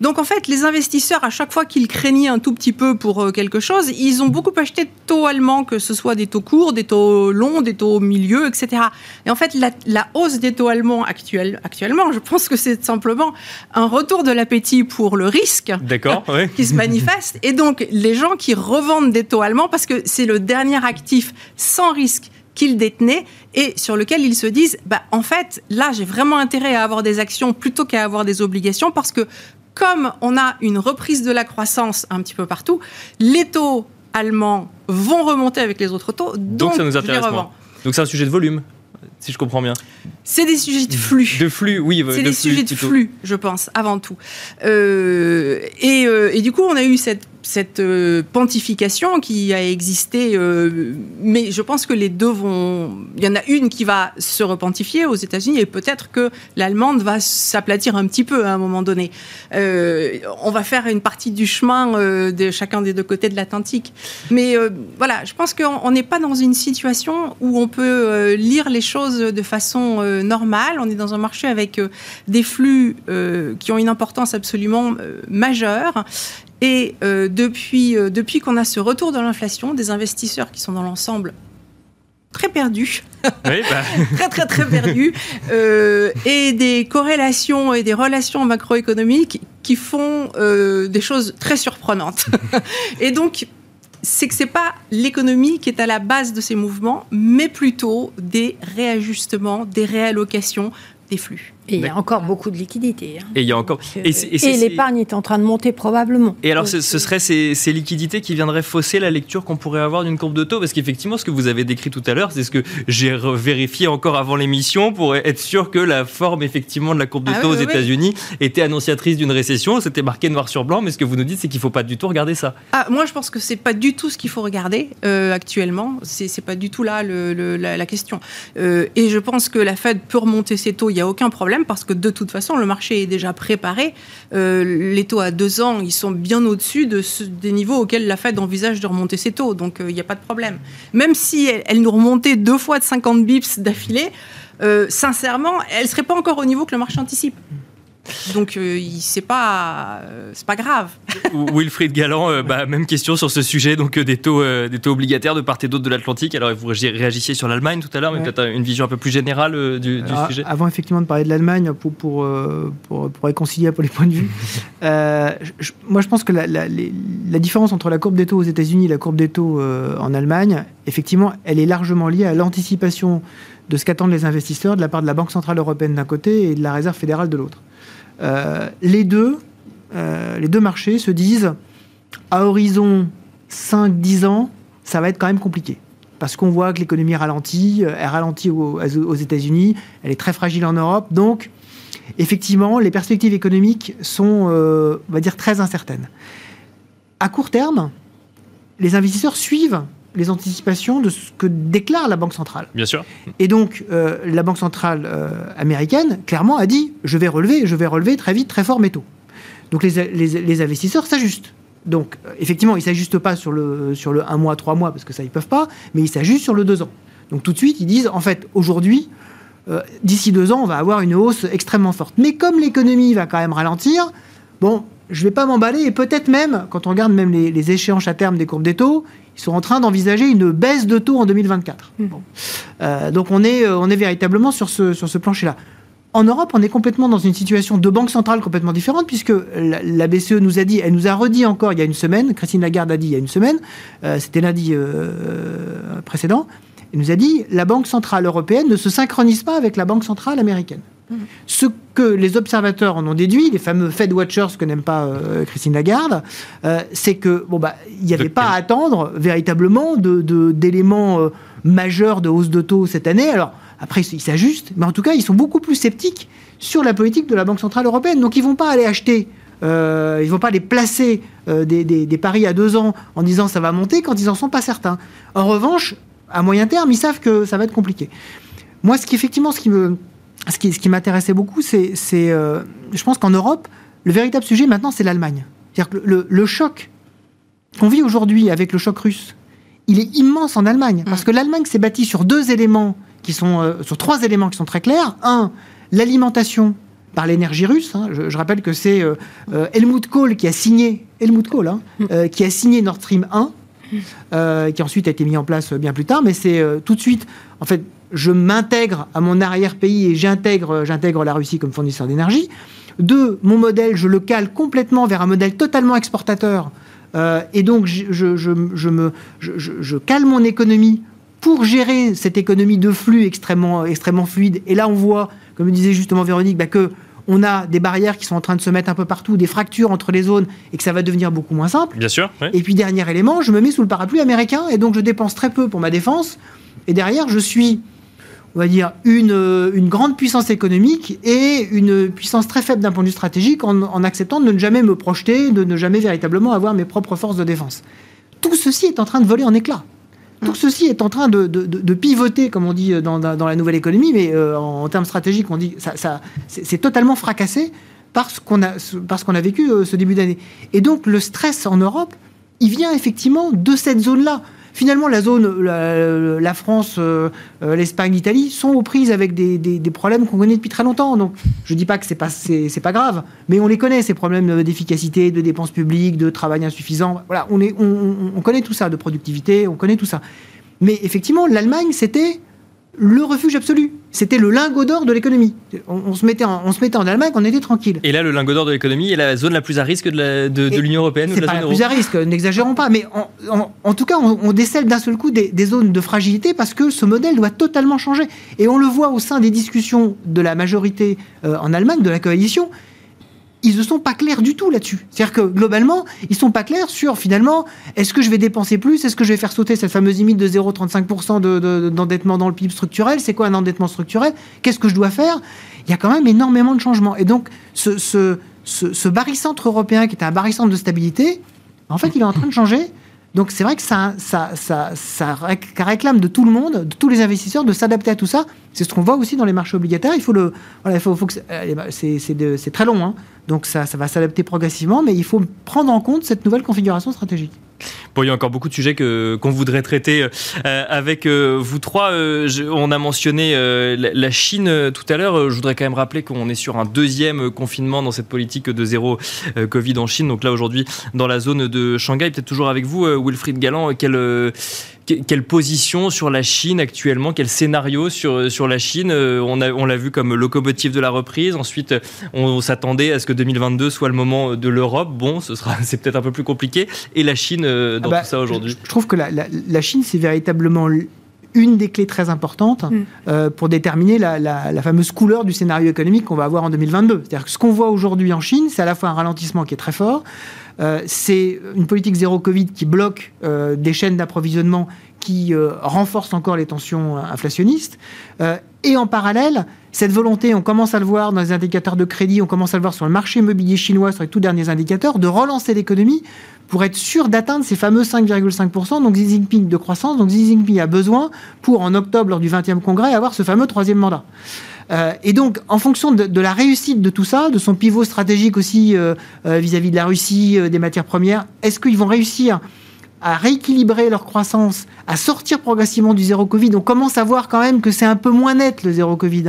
Donc en fait, les investisseurs, à chaque fois qu'ils craignaient un tout petit peu pour quelque chose, ils ont beaucoup acheté de taux allemands, que ce soit des taux courts, des taux longs, des taux milieu, etc. Et en fait, la, hausse des taux allemands actuel, actuellement, je pense que c'est simplement un retour de l'appétit pour le risque qui se manifeste. Et donc, les gens qui revendent des taux allemands, parce que c'est le dernier actif sans risque qu'ils détenaient et sur lequel ils se disent, bah, en fait, là, j'ai vraiment intérêt à avoir des actions plutôt qu'à avoir des obligations parce que comme on a une reprise de la croissance un petit peu partout, les taux allemands vont remonter avec les autres taux. Donc, ça nous intéresse Donc c'est un sujet de volume si je comprends bien. C'est des sujets de flux. De flux, oui. C'est des sujets de flux, je pense, avant tout. Euh, et, euh, et, du coup, on a eu cette cette euh, pontification qui a existé, euh, mais je pense que les deux vont. Il y en a une qui va se repontifier aux États-Unis et peut-être que l'allemande va s'aplatir un petit peu à un moment donné. Euh, on va faire une partie du chemin de chacun des deux côtés de l'Atlantique. Mais voilà, je pense qu'on n'est pas dans une situation où on peut lire les choses de façon normale. On est dans un marché avec des flux qui ont une importance absolument majeure et euh, depuis, euh, depuis qu'on a ce retour de l'inflation, des investisseurs qui sont dans l'ensemble très perdus, bah. très très très perdus, euh, et des corrélations et des relations macroéconomiques qui font des choses très surprenantes. et donc, c'est que c'est pas l'économie qui est à la base de ces mouvements, mais plutôt des réajustements, des réallocations, des flux. Et il y a encore beaucoup de liquidités. Hein. Et il y a encore. Et, l'épargne est en train de monter probablement. Et alors, ce, serait ces, liquidités qui viendraient fausser la lecture qu'on pourrait avoir d'une courbe de taux? Parce qu'effectivement, ce que vous avez décrit tout à l'heure, c'est ce que j'ai vérifié encore avant l'émission pour être sûr que la forme, effectivement, de la courbe de ah taux aux États-Unis était annonciatrice d'une récession. C'était marqué noir sur blanc, mais ce que vous nous dites, c'est qu'il ne faut pas du tout regarder ça. Ah, moi, je pense que c'est pas du tout ce qu'il faut regarder euh, actuellement. C'est pas du tout là le, la, question. Euh, et je pense que la Fed peut remonter ses taux, il n'y a aucun problème, parce que de toute façon, le marché est déjà préparé. Euh, les taux à deux ans, ils sont bien au-dessus de des niveaux auxquels la Fed envisage de remonter ses taux. Donc, euh, il n'y a pas de problème. Même si elle, nous remontait deux fois de 50 bips d'affilée, euh, sincèrement, elle ne serait pas encore au niveau que le marché anticipe. Donc euh, c'est pas euh, c'est pas grave. Wilfried Galland, euh, bah, même question sur ce sujet donc des taux des taux obligataires de part et d'autre de l'Atlantique. Alors vous réagissiez sur l'Allemagne tout à l'heure, mais peut-être une vision un peu plus générale du, sujet. Avant effectivement de parler de l'Allemagne pour pour, pour, pour réconcilier un peu les points de vue. moi je pense que la, la, la, différence entre la courbe des taux aux États-Unis et la courbe des taux en Allemagne, effectivement, elle est largement liée à l'anticipation de ce qu'attendent les investisseurs de la part de la Banque centrale européenne d'un côté et de la Réserve fédérale de l'autre. Euh, les, deux, euh, les deux marchés se disent à horizon 5-10 ans, ça va être quand même compliqué. Parce qu'on voit que l'économie ralentit, elle ralentit aux, États-Unis, elle est très fragile en Europe. Donc, effectivement, les perspectives économiques sont, euh, on va dire, très incertaines. À court terme, les investisseurs suivent les anticipations de ce que déclare la Banque centrale. Bien sûr. Et donc, euh, la Banque centrale euh, américaine, clairement, a dit je vais relever, je vais relever très vite, très fort mes taux. Donc, les, les- les investisseurs s'ajustent. Donc, euh, effectivement, ils ne s'ajustent pas sur le, sur le 1 mois, 3 mois, parce que ça, ils ne peuvent pas, mais ils s'ajustent sur le 2 ans. Donc, tout de suite, ils disent en fait, aujourd'hui, d'ici 2 ans, on va avoir une hausse extrêmement forte. Mais comme l'économie va quand même ralentir, bon, je ne vais pas m'emballer, et peut-être même, quand on regarde même les, les échéances à terme des courbes des taux, ils sont en train d'envisager une baisse de taux en 2024. Bon. Euh, donc on est, on est véritablement sur ce, sur ce plancher-là. En Europe, on est complètement dans une situation de banque centrale complètement différente, puisque la, la BCE nous a dit, elle nous a redit encore il y a une semaine, Christine Lagarde a dit il y a une semaine, euh, c'était lundi euh, précédent, elle nous a dit la Banque centrale européenne ne se synchronise pas avec la Banque centrale américaine. Ce que les observateurs en ont déduit, les fameux Fed Watchers que n'aime pas euh, Christine Lagarde, euh, c'est que bon bah il n'y avait pas à attendre véritablement de- de- d'éléments euh, majeurs de hausse de taux cette année. Alors après ils s'ajustent, mais en tout cas ils sont beaucoup plus sceptiques sur la politique de la Banque centrale européenne. Donc ils vont pas aller acheter. Euh, ils vont pas aller placer euh, des, des- des paris à deux ans en disant ça va monter quand ils en sont pas certains. En revanche, à moyen terme, ils savent que ça va être compliqué. Moi, ce qui effectivement, ce qui me, ce qui, ce qui m'intéressait beaucoup, c'est, euh, je pense qu'en Europe, le véritable sujet maintenant, c'est l'Allemagne. C'est-à-dire que le, le choc qu'on vit aujourd'hui avec le choc russe, il est immense en Allemagne, parce que l'Allemagne s'est bâtie sur deux éléments qui sont, euh, sur trois éléments qui sont très clairs. Un, l'alimentation par l'énergie russe. hein. Je, je rappelle que c'est euh, euh, Helmut Kohl qui a signé Helmut Kohl, hein, euh, qui a signé Nord Stream 1 euh, qui ensuite a été mis en place bien plus tard, mais c'est euh, tout de suite, en fait, je m'intègre à mon arrière-pays et j'intègre, j'intègre la Russie comme fournisseur d'énergie. Deux, mon modèle, je le cale complètement vers un modèle totalement exportateur. Euh, et donc, je, je- je- cale mon économie pour gérer cette économie de flux extrêmement, extrêmement fluide. Et là, on voit, comme disait justement Véronique, bah, que on a des barrières qui sont en train de se mettre un peu partout, des fractures entre les zones, et que ça va devenir beaucoup moins simple. Bien sûr. ouais. Et puis dernier élément, je me mets sous le parapluie américain et donc je dépense très peu pour ma défense. Et derrière, je suis, on va dire, une, euh, une grande puissance économique et une puissance très faible d'un point de vue stratégique en, en acceptant de ne jamais me projeter, de ne jamais véritablement avoir mes propres forces de défense. Tout ceci est en train de voler en éclats. Tout ceci est en train de, pivoter, comme on dit dans, dans- la nouvelle économie, mais euh, en, termes stratégiques, on dit ça, c'est totalement fracassé parce qu'on a, parce qu'on a vécu euh, ce début d'année. Et donc le stress en Europe, il vient effectivement de cette zone-là. Finalement, la zone, la, France, euh, euh, l'Espagne, l'Italie sont aux prises avec des, problèmes qu'on connaît depuis très longtemps. Donc, je dis pas que c'est pas c'est pas grave, mais on les connaît ces problèmes d'efficacité, de dépenses publiques, de travail insuffisant. Voilà, on est, on connaît tout ça, de productivité, on connaît tout ça. Mais effectivement, l'Allemagne, c'était le refuge absolu. C'était le lingot d'or de l'économie. On, on se mettait en, on se mettait en Allemagne, on était tranquille. Et là, le lingot d'or de l'économie est la zone la plus à risque de l'Union européenne ou C'est de la pas zone la euro. plus à risque, n'exagérons pas, mais en, en- en tout cas, on, on décèle d'un seul coup des, des zones de fragilité parce que ce modèle doit totalement changer. Et on le voit au sein des discussions de la majorité euh, en Allemagne, de la coalition. Ils ne sont pas clairs du tout là-dessus. C'est-à-dire que globalement, ils sont pas clairs sur finalement, est-ce que je vais dépenser plus Est-ce que je vais faire sauter cette fameuse limite de 0,35% de- de- d'endettement dans le PIB structurel C'est quoi un endettement structurel Qu'est-ce que je dois faire? Il y a quand même énormément de changements. Et donc, ce, ce, ce, ce barycentre européen qui était un barycentre de stabilité, en fait, il est en train de changer. Donc c'est vrai que ça, ça, ça, ça réc- ça réclame de tout le monde, de tous les investisseurs, de s'adapter à tout ça. C'est ce qu'on voit aussi dans les marchés obligataires. Il faut le, voilà, il faut, faut que c'est- euh, très long, hein. Donc ça, va s'adapter progressivement, mais il faut prendre en compte cette nouvelle configuration stratégique. Bon, il y a encore beaucoup de sujets que qu'on voudrait traiter euh, avec euh, vous trois. Euh, on a mentionné la, Chine tout à l'heure. Je voudrais quand même rappeler qu'on est sur un deuxième confinement dans cette politique de zéro Covid en Chine. Donc là aujourd'hui dans la zone de Shanghai, peut-être toujours avec vous, Wilfried Galland. Quelle que- quelle position sur la Chine actuellement? Quel scénario sur sur la Chine? On a on l'a vu comme locomotive de la reprise. Ensuite, on, s'attendait à ce que 2022 soit le moment de l'Europe. Bon, ce c'est peut-être un peu plus compliqué. Et la Chine euh, dans Ah bah, tout ça aujourd'hui. Je, je trouve que la, la- la Chine, c'est véritablement une des clés très importantes Mm. euh, pour déterminer la, la- la fameuse couleur du scénario économique qu'on va avoir en 2022. C'est-à-dire que ce qu'on voit aujourd'hui en Chine, c'est à la fois un ralentissement qui est très fort, euh, c'est une politique zéro Covid qui bloque euh, des chaînes d'approvisionnement qui euh, renforcent encore les tensions inflationnistes, euh, Et en parallèle, cette volonté, on commence à le voir dans les indicateurs de crédit, on commence à le voir sur le marché immobilier chinois, sur les tout derniers indicateurs, de relancer l'économie pour être sûr d'atteindre ces fameux 5,5%, donc Xi Jinping de croissance. Donc Xi Jinping a besoin, pour en octobre, lors du 20e congrès, avoir ce fameux troisième mandat. Euh, et donc, en fonction de, la réussite de tout ça, de son pivot stratégique aussi euh, euh, vis-à-vis de la Russie, des matières premières, est-ce qu'ils vont réussir à rééquilibrer leur croissance, à sortir progressivement du zéro Covid. On commence à voir quand même que c'est un peu moins net le zéro Covid.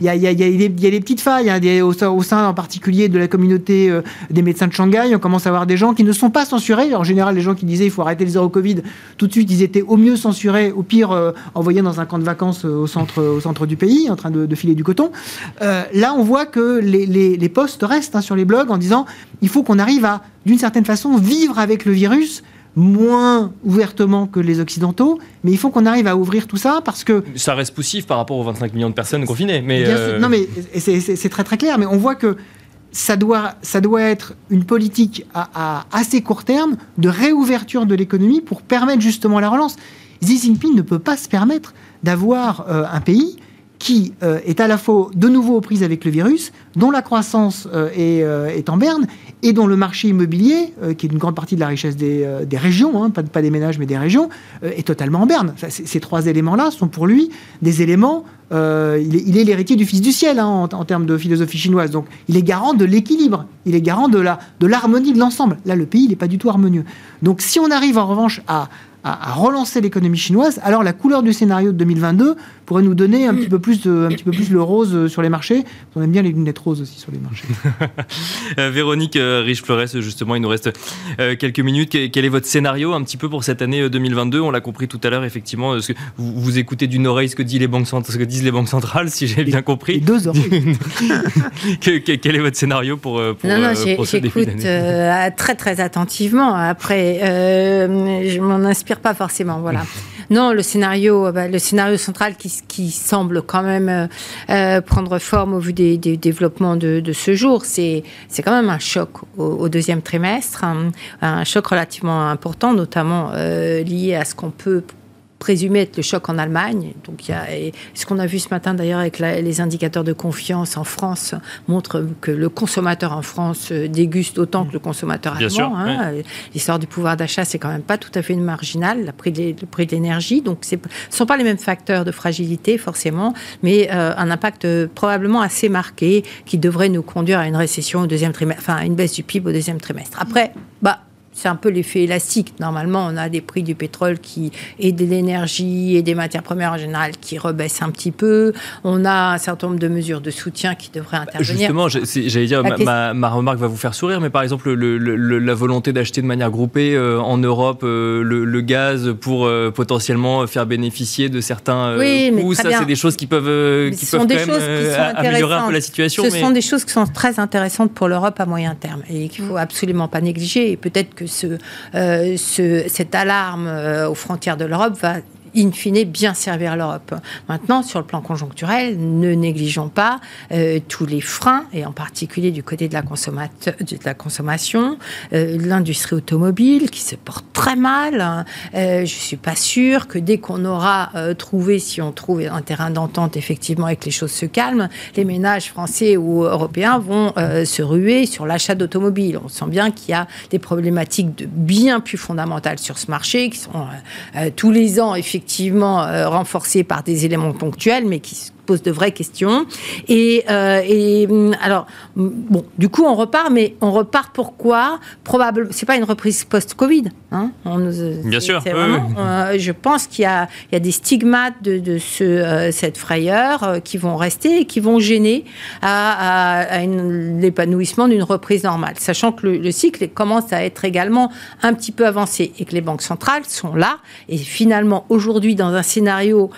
Il y, a, des petites failles hein, au, au, sein en particulier de la communauté euh, des médecins de Shanghai. On commence à voir des gens qui ne sont pas censurés. En général, les gens qui disaient il faut arrêter le zéro Covid, tout de suite ils étaient au mieux censurés, au pire euh, envoyés dans un camp de vacances euh, au, centre, au centre du pays, en train de, filer du coton. là, on voit que les, postes restent hein, sur les blogs en disant il faut qu'on arrive à, d'une certaine façon, vivre avec le virus moins ouvertement que les Occidentaux, mais il faut qu'on arrive à ouvrir tout ça parce que... Ça reste poussif par rapport aux 25 millions de personnes confinées. Mais euh, Non, mais c'est très très clair, mais on voit que ça doit, ça doit être une politique à, assez court terme de réouverture de l'économie pour permettre justement la relance. Xi Jinping ne peut pas se permettre d'avoir euh, un pays qui euh, est à la fois de nouveau aux prises avec le virus, dont la croissance euh, euh, est, en berne, et dont le marché immobilier, qui est une grande partie de la richesse des, régions, hein, pas, des ménages mais des régions, est totalement en berne. ces trois éléments-là sont pour lui des éléments... il est l'héritier du Fils du ciel hein, en, termes de philosophie chinoise. Donc il est garant de l'équilibre, il est garant de l'harmonie de l'ensemble. Là, le pays, n'est pas du tout harmonieux. Donc si on arrive en revanche à, à, relancer l'économie chinoise, alors la couleur du scénario de 2022 pourrait nous donner un petit peu plus, un petit peu plus le rose euh, sur les marchés. On aime bien les lunettes roses aussi sur les marchés. Euh, Véronique euh, Riche-Flores, justement, il nous reste quelques minutes. Quel est votre scénario un petit peu pour cette année 2022 On l'a compris tout à l'heure, effectivement. Ce que vous, écoutez d'une oreille ce que, dit les banques, ce que disent les banques centrales, si j'ai bien compris. Et deux oreilles. quel est votre scénario pour, pour, non, non, j'écoute très très attentivement. Après, je m'en inspire pas forcément. Voilà. Non, le scénario, euh, bah, le scénario central qui, semble quand même euh, euh, prendre forme au vu des, développements de, ce jour, c'est quand même un choc au, deuxième trimestre, un, choc relativement important, notamment lié à ce qu'on peut présumé être le choc en Allemagne. Donc, il y a, ce qu'on a vu ce matin d'ailleurs avec les indicateurs de confiance en France montre que le consommateur en France euh, déguste autant que le consommateur allemand. Hein. L'histoire du pouvoir d'achat, c'est quand même pas tout à fait une marginale, le prix de, le prix de l'énergie. Donc, ce ne sont pas les mêmes facteurs de fragilité forcément, mais euh, un impact euh, probablement assez marqué qui devrait nous conduire à une récession au deuxième trimestre, enfin à une baisse du PIB au deuxième trimestre. Après, bah, c'est un peu l'effet élastique. Normalement, on a des prix du pétrole qui et de l'énergie et des matières premières en général qui rebaissent un petit peu. On a un certain nombre de mesures de soutien qui devraient bah, intervenir. Justement, j'allais dire, ma, remarque va vous faire sourire, mais par exemple, la volonté d'acheter de manière groupée euh, en Europe euh, le, gaz pour euh, potentiellement faire bénéficier de certains oui, coûts, ça, c'est des choses qui peuvent, qui peuvent quand même, améliorer un peu la situation. Ce sont des choses qui sont très intéressantes pour l'Europe à moyen terme et qu'il ne faut absolument pas négliger. Et peut-être que euh, ce, cette alarme euh, aux frontières de l'Europe va in fine, bien servir l'Europe. Maintenant, sur le plan conjoncturel, ne négligeons pas euh, tous les freins, et en particulier du côté de la, de la consommation, euh, l'industrie automobile qui se porte très mal. Euh, je ne suis pas sûre que dès qu'on aura trouvé, si on trouve un terrain d'entente effectivement et que les choses se calment, les ménages français ou européens vont se ruer sur l'achat d'automobiles. On sent bien qu'il y a des problématiques bien plus fondamentales sur ce marché qui sont tous les ans effectivement effectivement euh, renforcé par des éléments ponctuels, mais qui pose de vraies questions. Et, euh, et hum, alors, hum, bon, du coup, on repart, mais on repart pourquoi? Probablement, c'est pas une reprise post-Covid. Hein Bien sûr. Euh, je pense qu'il y, y a, des stigmates de, de ce, euh, cette frayeur qui vont rester et qui vont gêner à, à, l'épanouissement d'une reprise normale, sachant que le, le, cycle commence à être également un petit peu avancé et que les banques centrales sont là. Et finalement, aujourd'hui, dans un scénario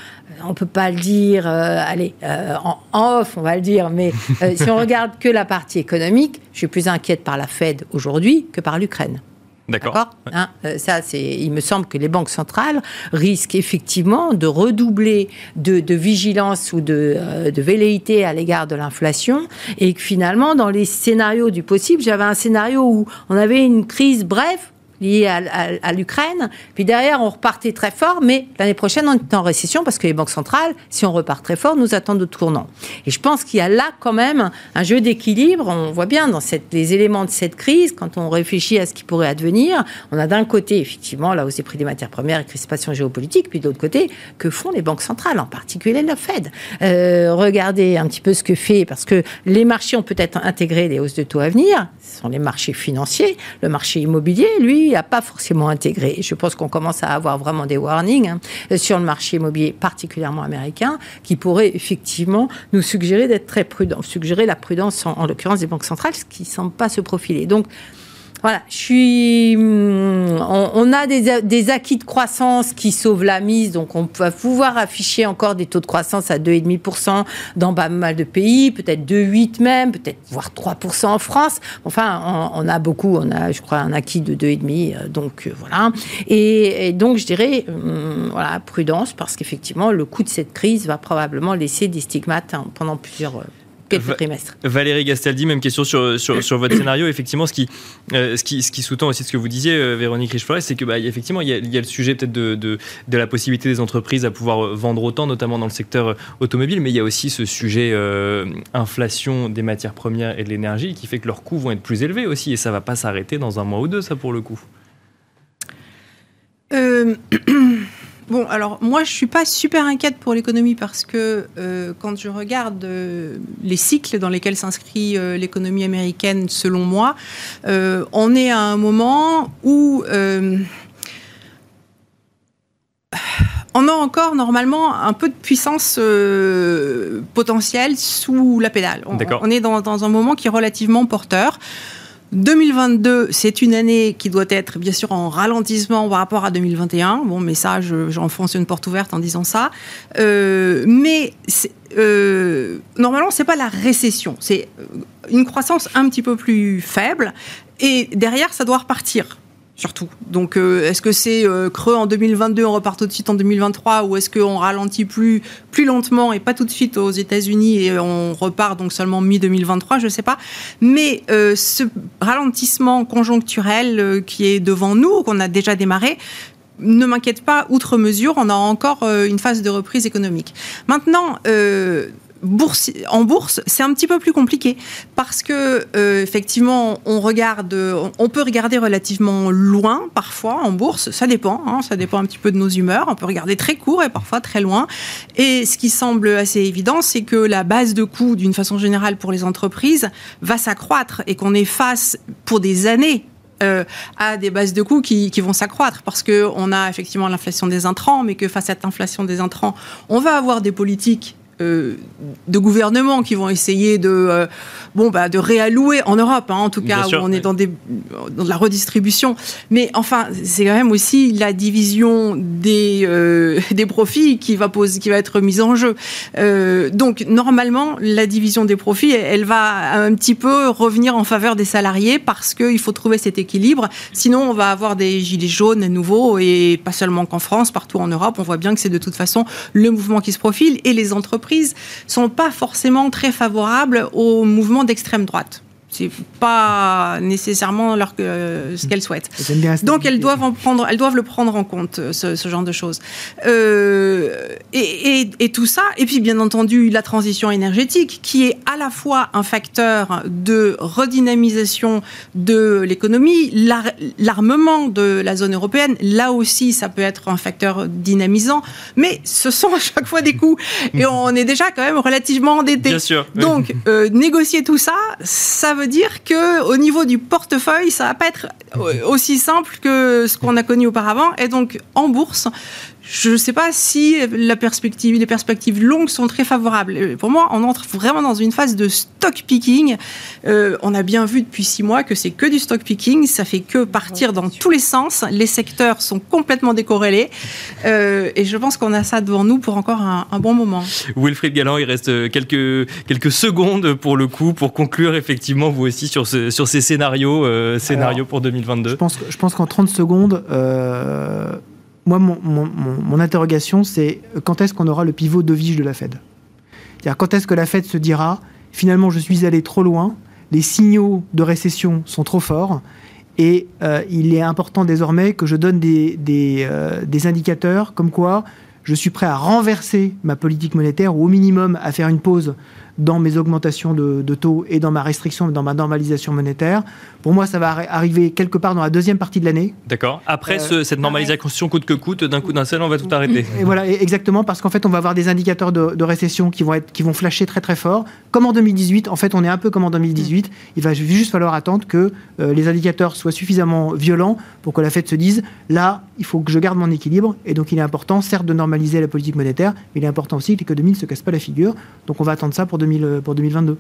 on peut pas le dire, euh, allez, euh, en, off, on va le dire, mais euh, si on regarde que la partie économique, je suis plus inquiète par la Fed aujourd'hui que par l'Ukraine. D'accord. Hein, ça, c'est. Il me semble que les banques centrales risquent effectivement de redoubler de, vigilance ou de, de, velléité à l'égard de l'inflation, et que finalement, dans les scénarios du possible, j'avais un scénario où on avait une crise brève liées à, l'Ukraine. Puis derrière, on repartait très fort, mais l'année prochaine, on est en récession parce que les banques centrales, si on repart très fort, nous attendent de tournant. Et je pense qu'il y a là quand même un jeu d'équilibre. On voit bien dans les éléments de cette crise, quand on réfléchit à ce qui pourrait advenir, on a d'un côté, effectivement, la hausse des prix des matières premières et crispation géopolitique, puis de l'autre côté, que font les banques centrales, en particulier la Fed. Euh, regardez un petit peu ce que fait, parce que les marchés ont peut-être intégré les hausses de taux à venir, sont les marchés financiers. Le marché immobilier, lui, n'a pas forcément intégré. Je pense qu'on commence à avoir vraiment des warnings hein, sur le marché immobilier, particulièrement américain, qui pourraient effectivement nous suggérer d'être très prudents, suggérer la prudence en, en l'occurrence des banques centrales, ce qui ne semble pas se profiler. Donc, voilà, je suis. Hmm, on, a des, acquis de croissance qui sauvent la mise, donc on va pouvoir afficher encore des taux de croissance à 2,5% dans pas mal de pays, peut-être 2,8 même, peut-être voire 3% en France. Enfin, on, a beaucoup, on a, je crois, un acquis de 2,5, euh, donc euh, voilà. Et, donc, je dirais, hmm, voilà, prudence, parce qu'effectivement, le coût de cette crise va probablement laisser des stigmates hein, pendant plusieurs euh, Valérie Gastaldi, même question sur, sur, votre scénario. Effectivement, ce qui, euh, ce qui, ce qui sous-tend aussi ce que vous disiez, euh, Véronique Richefort, c'est que bah, effectivement, il y, a, il y, a, le sujet peut-être de, de, de, la possibilité des entreprises à pouvoir euh, vendre autant, notamment dans le secteur automobile, mais il y a aussi ce sujet inflation des matières premières et de l'énergie qui fait que leurs coûts vont être plus élevés aussi, et ça va pas s'arrêter dans un mois ou deux, ça pour le coup. Bon, alors moi, je suis pas super inquiète pour l'économie parce que euh, quand je regarde euh, les cycles dans lesquels s'inscrit euh, l'économie américaine, selon moi, on est à un moment où on a encore normalement un peu de puissance potentielle sous la pédale. On, on est dans, dans, un moment qui est relativement porteur. 2022, c'est une année qui doit être bien sûr en ralentissement par rapport à 2021. Bon, mais ça, j'enfonce une porte ouverte en disant ça. Euh, mais euh, normalement, c'est pas la récession, c'est une croissance un petit peu plus faible. Et derrière, ça doit repartir surtout. Donc, euh, est-ce que c'est euh, creux en 2022, on repart tout de suite en 2023, ou est-ce qu'on ralentit plus, plus lentement et pas tout de suite aux États-Unis et on repart donc seulement mi-2023, je ne sais pas. Mais euh, ce ralentissement conjoncturel qui est devant nous, qu'on a déjà démarré, ne m'inquiète pas outre mesure. On a encore une phase de reprise économique. Maintenant, en bourse, c'est un petit peu plus compliqué parce que euh, effectivement, on regarde, on peut regarder relativement loin parfois en bourse. Ça dépend, hein, ça dépend un petit peu de nos humeurs. On peut regarder très court et parfois très loin. Et ce qui semble assez évident, c'est que la base de coûts, d'une façon générale pour les entreprises, va s'accroître et qu'on est face pour des années euh, à des bases de coûts qui, qui vont s'accroître parce qu'on a effectivement l'inflation des intrants, mais que face à cette inflation des intrants, on va avoir des politiques euh, de gouvernements qui vont essayer de, euh, bon, bah, de réallouer en Europe, hein, en tout cas, où on est dans, des, dans de la redistribution. Mais enfin, c'est quand même aussi la division des, euh, des profits qui va, poser, qui va être mise en jeu. donc, normalement, la division des profits, elle, va un petit peu revenir en faveur des salariés parce qu'il faut trouver cet équilibre. Sinon, on va avoir des gilets jaunes à nouveau, et pas seulement qu'en France, partout en Europe. On voit bien que c'est de toute façon le mouvement qui se profile et les entreprises sont pas forcément très favorables au mouvement d'extrême droite c'est pas nécessairement leur, ce qu'elles souhaitent. Donc elles doivent en prendre, elles doivent le prendre en compte ce, genre de choses. Euh, et, et, tout ça, et puis bien entendu la transition énergétique, qui est à la fois un facteur de redynamisation de l'économie, l'armement de la zone européenne. Là aussi, ça peut être un facteur dynamisant, mais ce sont à chaque fois des coûts, et on est déjà quand même relativement endetté. Bien sûr. Donc euh, négocier tout ça, ça dire que au niveau du portefeuille, ça va pas être aussi simple que ce qu'on a connu auparavant. Et donc, en bourse, je ne sais pas si la perspective, les perspectives longues sont très favorables. Pour moi, on entre vraiment dans une phase de stock picking. Euh, on a bien vu depuis six mois que c'est que du stock picking. Ça fait que partir dans tous les sens. Les secteurs sont complètement décorrélés. Euh, et je pense qu'on a ça devant nous pour encore un, bon moment. Wilfried Galland, il reste quelques, quelques secondes pour le coup, pour conclure effectivement, vous aussi, sur, ce, sur ces scénarios, euh, scénarios pour 2022. Je pense, je pense qu'en 30 secondes, moi, mon, interrogation, c'est quand est-ce qu'on aura le pivot de vige de la Fed? C'est-à-dire quand est-ce que la Fed se dira, finalement, je suis allé trop loin, les signaux de récession sont trop forts, Et il est important désormais que je donne des, des indicateurs comme quoi je suis prêt à renverser ma politique monétaire ou au minimum à faire une pause dans mes augmentations de, taux et dans ma restriction, dans ma normalisation monétaire. Pour moi, ça va arriver quelque part dans la deuxième partie de l'année. D'accord. Après euh, cette normalisation coûte que coûte, d'un coup d'un seul, on va tout arrêter. Et voilà, exactement, parce qu'en fait, on va avoir des indicateurs de, récession qui vont, être, qui vont flasher très très fort. Comme en 2018, en fait, on est un peu comme en 2018. Il va juste falloir attendre que euh, les indicateurs soient suffisamment violents pour que la Fed se dise, là, il faut que je garde mon équilibre. Et donc, il est important, certes, de normaliser la politique monétaire, mais il est important aussi que l'économie ne se casse pas la figure. Donc, on va attendre ça pour 2018 pour 2022.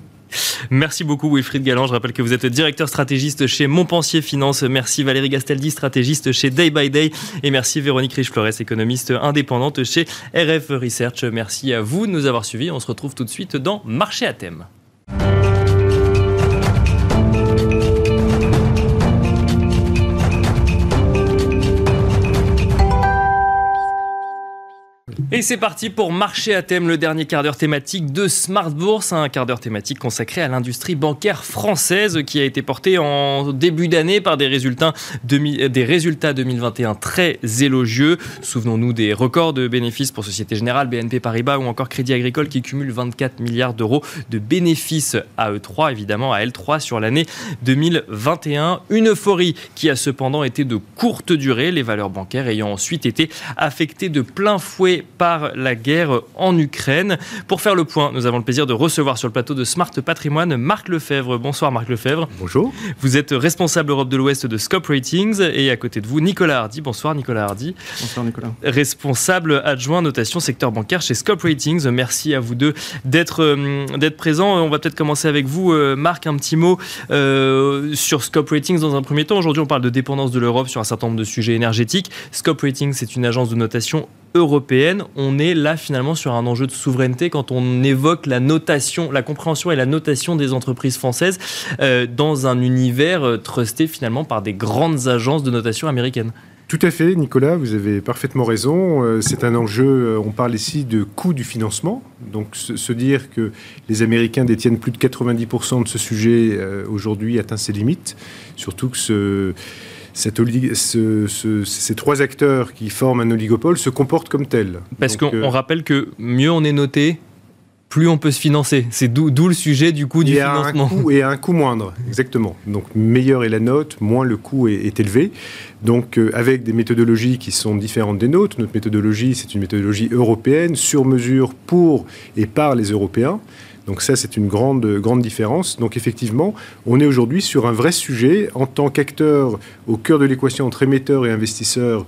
Merci beaucoup Wilfried Galland. Je rappelle que vous êtes directeur stratégiste chez Montpensier Finance. Merci Valérie Gastaldi, stratégiste chez Day by Day. Et merci Véronique Riche-Flores, économiste indépendante chez RF Research. Merci à vous de nous avoir suivis. On se retrouve tout de suite dans Marché à thème. Et c'est parti pour Marché à thème, le dernier quart d'heure thématique de Smart Bourse, un quart d'heure thématique consacré à l'industrie bancaire française qui a été porté en début d'année par des résultats, des résultats 2021 très élogieux. Souvenons-nous des records de bénéfices pour Société Générale, BNP Paribas ou encore Crédit Agricole qui cumulent 24 milliards d'euros de bénéfices à E3, évidemment à L3 sur l'année 2021. Une euphorie qui a cependant été de courte durée, les valeurs bancaires ayant ensuite été affectées de plein fouet par la guerre en Ukraine. Pour faire le point, nous avons le plaisir de recevoir sur le plateau de Smart Patrimoine Marc Lefebvre. Bonsoir Marc Lefebvre. Bonjour. Vous êtes responsable Europe de l'Ouest de Scope Ratings et à côté de vous Nicolas Hardy. Bonsoir Nicolas Hardy. Bonsoir Nicolas. Responsable adjoint notation secteur bancaire chez Scope Ratings. Merci à vous deux d'être euh, d'être présents. On va peut-être commencer avec vous euh, Marc un petit mot euh, sur Scope Ratings dans un premier temps. Aujourd'hui, on parle de dépendance de l'Europe sur un certain nombre de sujets énergétiques. Scope Ratings, c'est une agence de notation européenne, on est là finalement sur un enjeu de souveraineté quand on évoque la notation, la compréhension et la notation des entreprises françaises euh, dans un univers euh, trusté finalement par des grandes agences de notation américaines. Tout à fait, Nicolas, vous avez parfaitement raison. Euh, c'est un enjeu, on parle ici de coût du financement. Donc se, dire que les Américains détiennent plus de 90% de ce sujet aujourd'hui atteint ses limites. Surtout que ce ces trois acteurs qui forment un oligopole se comportent comme tels. Parce qu'on euh, rappelle que mieux on est noté, plus on peut se financer. C'est d'où le sujet du coût du financement. Un coût et un coût moindre, exactement. Donc meilleure est la note, moins le coût est, élevé. Donc euh, avec des méthodologies qui sont différentes des nôtres. Notre méthodologie, c'est une méthodologie européenne, sur mesure pour et par les Européens. Donc ça, c'est une grande, différence. Donc effectivement, on est aujourd'hui sur un vrai sujet en tant qu'acteur au cœur de l'équation entre émetteurs et investisseurs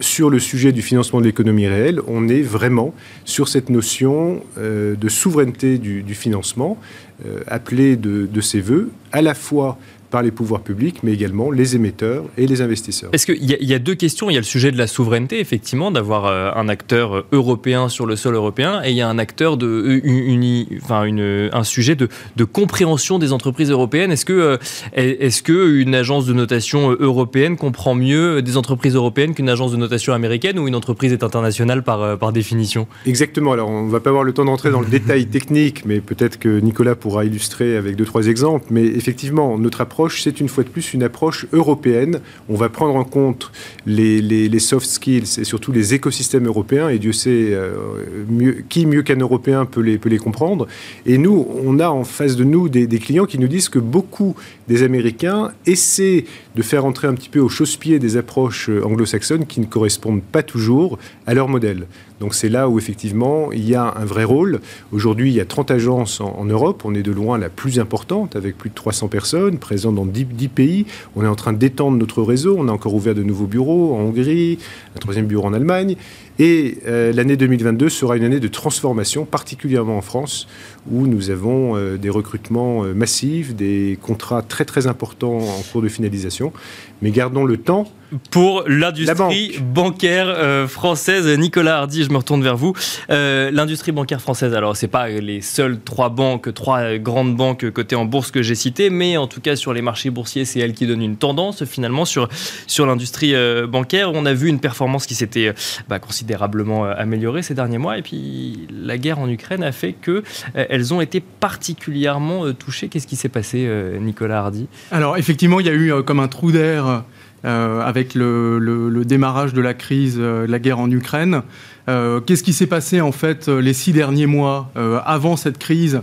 sur le sujet du financement de l'économie réelle, on est vraiment sur cette notion euh, de souveraineté du, financement, euh, appelée de, de ses voeux, à la fois par les pouvoirs publics, mais également les émetteurs et les investisseurs. Est-ce qu'il y, y, a deux questions Il y a le sujet de la souveraineté, effectivement, d'avoir euh, un acteur euh, européen sur le sol européen, et il y a un acteur de, euh, enfin une, un sujet de, de, compréhension des entreprises européennes. Est-ce que, est-ce que une agence de notation européenne comprend mieux des entreprises européennes qu'une agence de notation américaine, ou une entreprise est internationale par, par définition? Exactement. Alors, on ne va pas avoir le temps d'entrer dans le détail technique, mais peut-être que Nicolas pourra illustrer avec deux trois exemples. Mais effectivement, notre approche c'est une fois de plus une approche européenne. On va prendre en compte les, soft skills et surtout les écosystèmes européens, et Dieu sait euh, qui mieux qu'un Européen peut les, peut les comprendre. Et nous, on a en face de nous des, des clients qui nous disent que beaucoup des Américains essaient de faire entrer un petit peu au chausse-pied des approches euh, anglo-saxonnes qui ne correspondent pas toujours à leur modèle. Donc c'est là où effectivement il y a un vrai rôle. Aujourd'hui, il y a 30 agences en, Europe. On est de loin la plus importante avec plus de 300 personnes présentes dans 10, pays. On est en train d'étendre notre réseau. On a encore ouvert de nouveaux bureaux en Hongrie, un troisième bureau en Allemagne. Et euh, l'année 2022 sera une année de transformation, particulièrement en France, où nous avons euh, des recrutements massifs, des contrats très très importants en cours de finalisation. Mais gardons le temps pour l'industrie bancaire euh, française. Nicolas Hardy, je me retourne vers vous. Euh, l'industrie bancaire française, alors c'est pas les seules trois banques, trois grandes banques cotées en bourse que j'ai citées, mais en tout cas sur les marchés boursiers, c'est elle qui donne une tendance finalement sur, sur l'industrie euh, bancaire. On a vu une performance qui s'était bah, considérablement améliorée ces derniers mois, et puis la guerre en Ukraine a fait que elles ont été particulièrement touchées. Qu'est-ce qui s'est passé, Nicolas Hardy? Alors effectivement, il y a eu comme un trou d'air euh, avec le, démarrage de la crise, euh, de la guerre en Ukraine. Euh, qu'est-ce qui s'est passé en fait les six derniers mois avant cette crise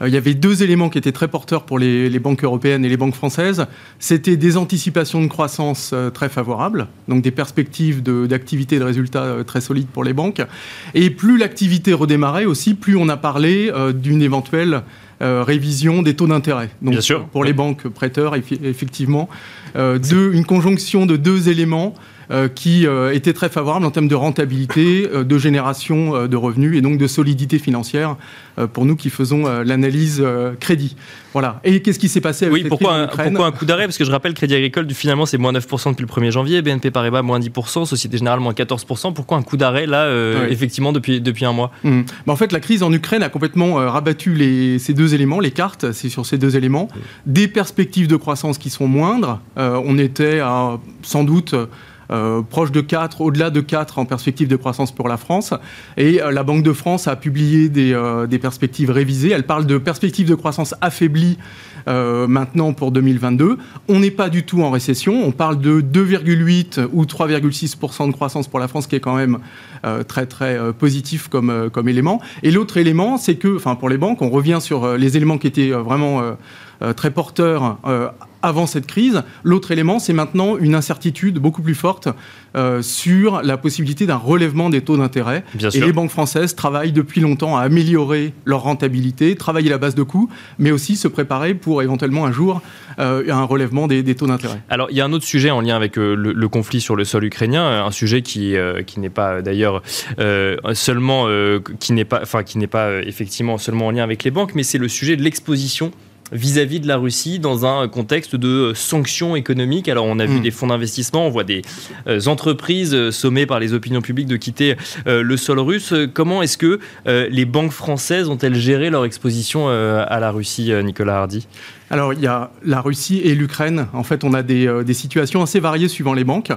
il y avait deux éléments qui étaient très porteurs pour les, banques européennes et les banques françaises. C'était des anticipations de croissance très favorables, donc des perspectives d'activité et de résultats très solides pour les banques. Et plus l'activité redémarrait aussi, plus on a parlé d'une éventuelle euh, révision des taux d'intérêt. Donc, Bien sûr. pour les banques prêteurs, effectivement, euh, une conjonction de deux éléments euh, qui euh, était très favorable en termes de rentabilité, euh, de génération de revenus et donc de solidité financière pour nous qui faisons l'analyse crédit. Voilà. Et qu'est-ce qui s'est passé avec oui, pourquoi, un, pourquoi un coup d'arrêt? Parce que je rappelle, Crédit Agricole, finalement, c'est moins 9% depuis le 1er janvier, BNP Paribas, moins 10%, Société Générale, moins 14%. Pourquoi un coup d'arrêt, là, effectivement, depuis, depuis un mois? Mmh. bah, En fait, la crise en Ukraine a complètement rabattu les, ces deux éléments, les cartes, c'est sur ces deux éléments. Des perspectives de croissance qui sont moindres. on était à, sans doute euh, proche de 4, au-delà de 4 en perspective de croissance pour la France. Et euh, la Banque de France a publié euh, des, perspectives révisées. Elle parle de perspectives de croissance affaiblies maintenant pour 2022. On n'est pas du tout en récession. On parle de 2,8 ou 3,6% de croissance pour la France, qui est quand même très très positif comme, comme élément. Et l'autre élément, c'est que, enfin pour les banques, on revient sur les éléments qui étaient vraiment très porteurs avant cette crise. L'autre élément, c'est maintenant une incertitude beaucoup plus forte euh, sur la possibilité d'un relèvement des taux d'intérêt. Et les banques françaises travaillent depuis longtemps à améliorer leur rentabilité, travailler la base de coûts, mais aussi se préparer pour éventuellement un jour euh, un relèvement des, taux d'intérêt. Alors, il y a un autre sujet en lien avec euh, le, conflit sur le sol ukrainien, un sujet qui, qui n'est pas d'ailleurs seulement, qui n'est pas, enfin, qui n'est pas effectivement seulement en lien avec les banques, mais c'est le sujet de l'exposition vis-à-vis de la Russie dans un contexte de sanctions économiques. Alors on a vu hmm. des fonds d'investissement, on voit des euh, entreprises euh, sommées par les opinions publiques de quitter euh, le sol russe. Comment est-ce que les banques françaises ont-elles géré leur exposition à la Russie, Nicolas Hardy? Alors, il y a la Russie et l'Ukraine. En fait, on a des, des, situations assez variées suivant les banques.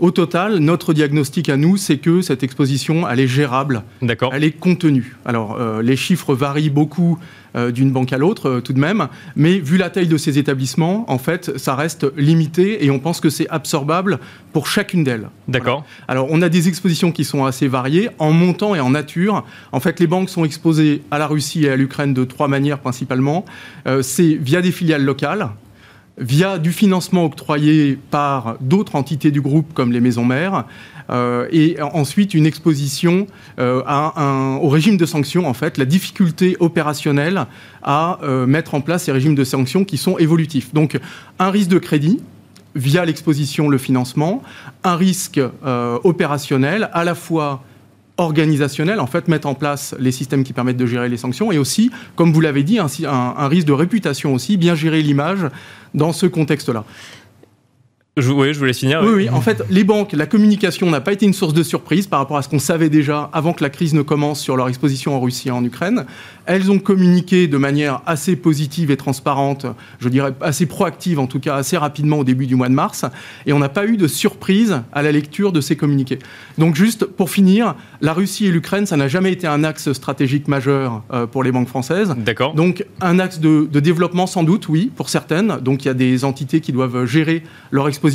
Au total, notre diagnostic à nous, c'est que cette exposition, elle est gérable. D'accord. Elle est contenue. Alors, les chiffres varient beaucoup euh, d'une banque à l'autre euh, tout de même. Mais vu la taille de ces établissements, en fait, ça reste limité et on pense que c'est absorbable pour chacune d'elles. D'accord. Alors, on a des expositions qui sont assez variées en montant et en nature. En fait, les banques sont exposées à la Russie et à l'Ukraine de trois manières principalement. Euh, c'est via des filiales locales via du financement octroyé par d'autres entités du groupe comme les maisons mères, euh, et ensuite une exposition euh, au régime de sanctions, en fait, la difficulté opérationnelle à euh, mettre en place ces régimes de sanctions qui sont évolutifs. Donc un risque de crédit, via l'exposition, le financement, un risque opérationnel à la fois organisationnel, en fait, mettre en place les systèmes qui permettent de gérer les sanctions, et aussi, comme vous l'avez dit, un, un, risque de réputation aussi, bien gérer l'image dans ce contexte-là. Je, oui, je voulais finir. Oui, oui, en fait, les banques, la communication n'a pas été une source de surprise par rapport à ce qu'on savait déjà avant que la crise ne commence sur leur exposition en Russie et en Ukraine. Elles ont communiqué de manière assez positive et transparente, je dirais assez proactive en tout cas, assez rapidement au début du mois de mars, et on n'a pas eu de surprise à la lecture de ces communiqués. Donc juste pour finir, la Russie et l'Ukraine, ça n'a jamais été un axe stratégique majeur euh, pour les banques françaises. D'accord. Donc un axe de, développement sans doute, oui, pour certaines. Donc il y a des entités qui doivent gérer leur exposition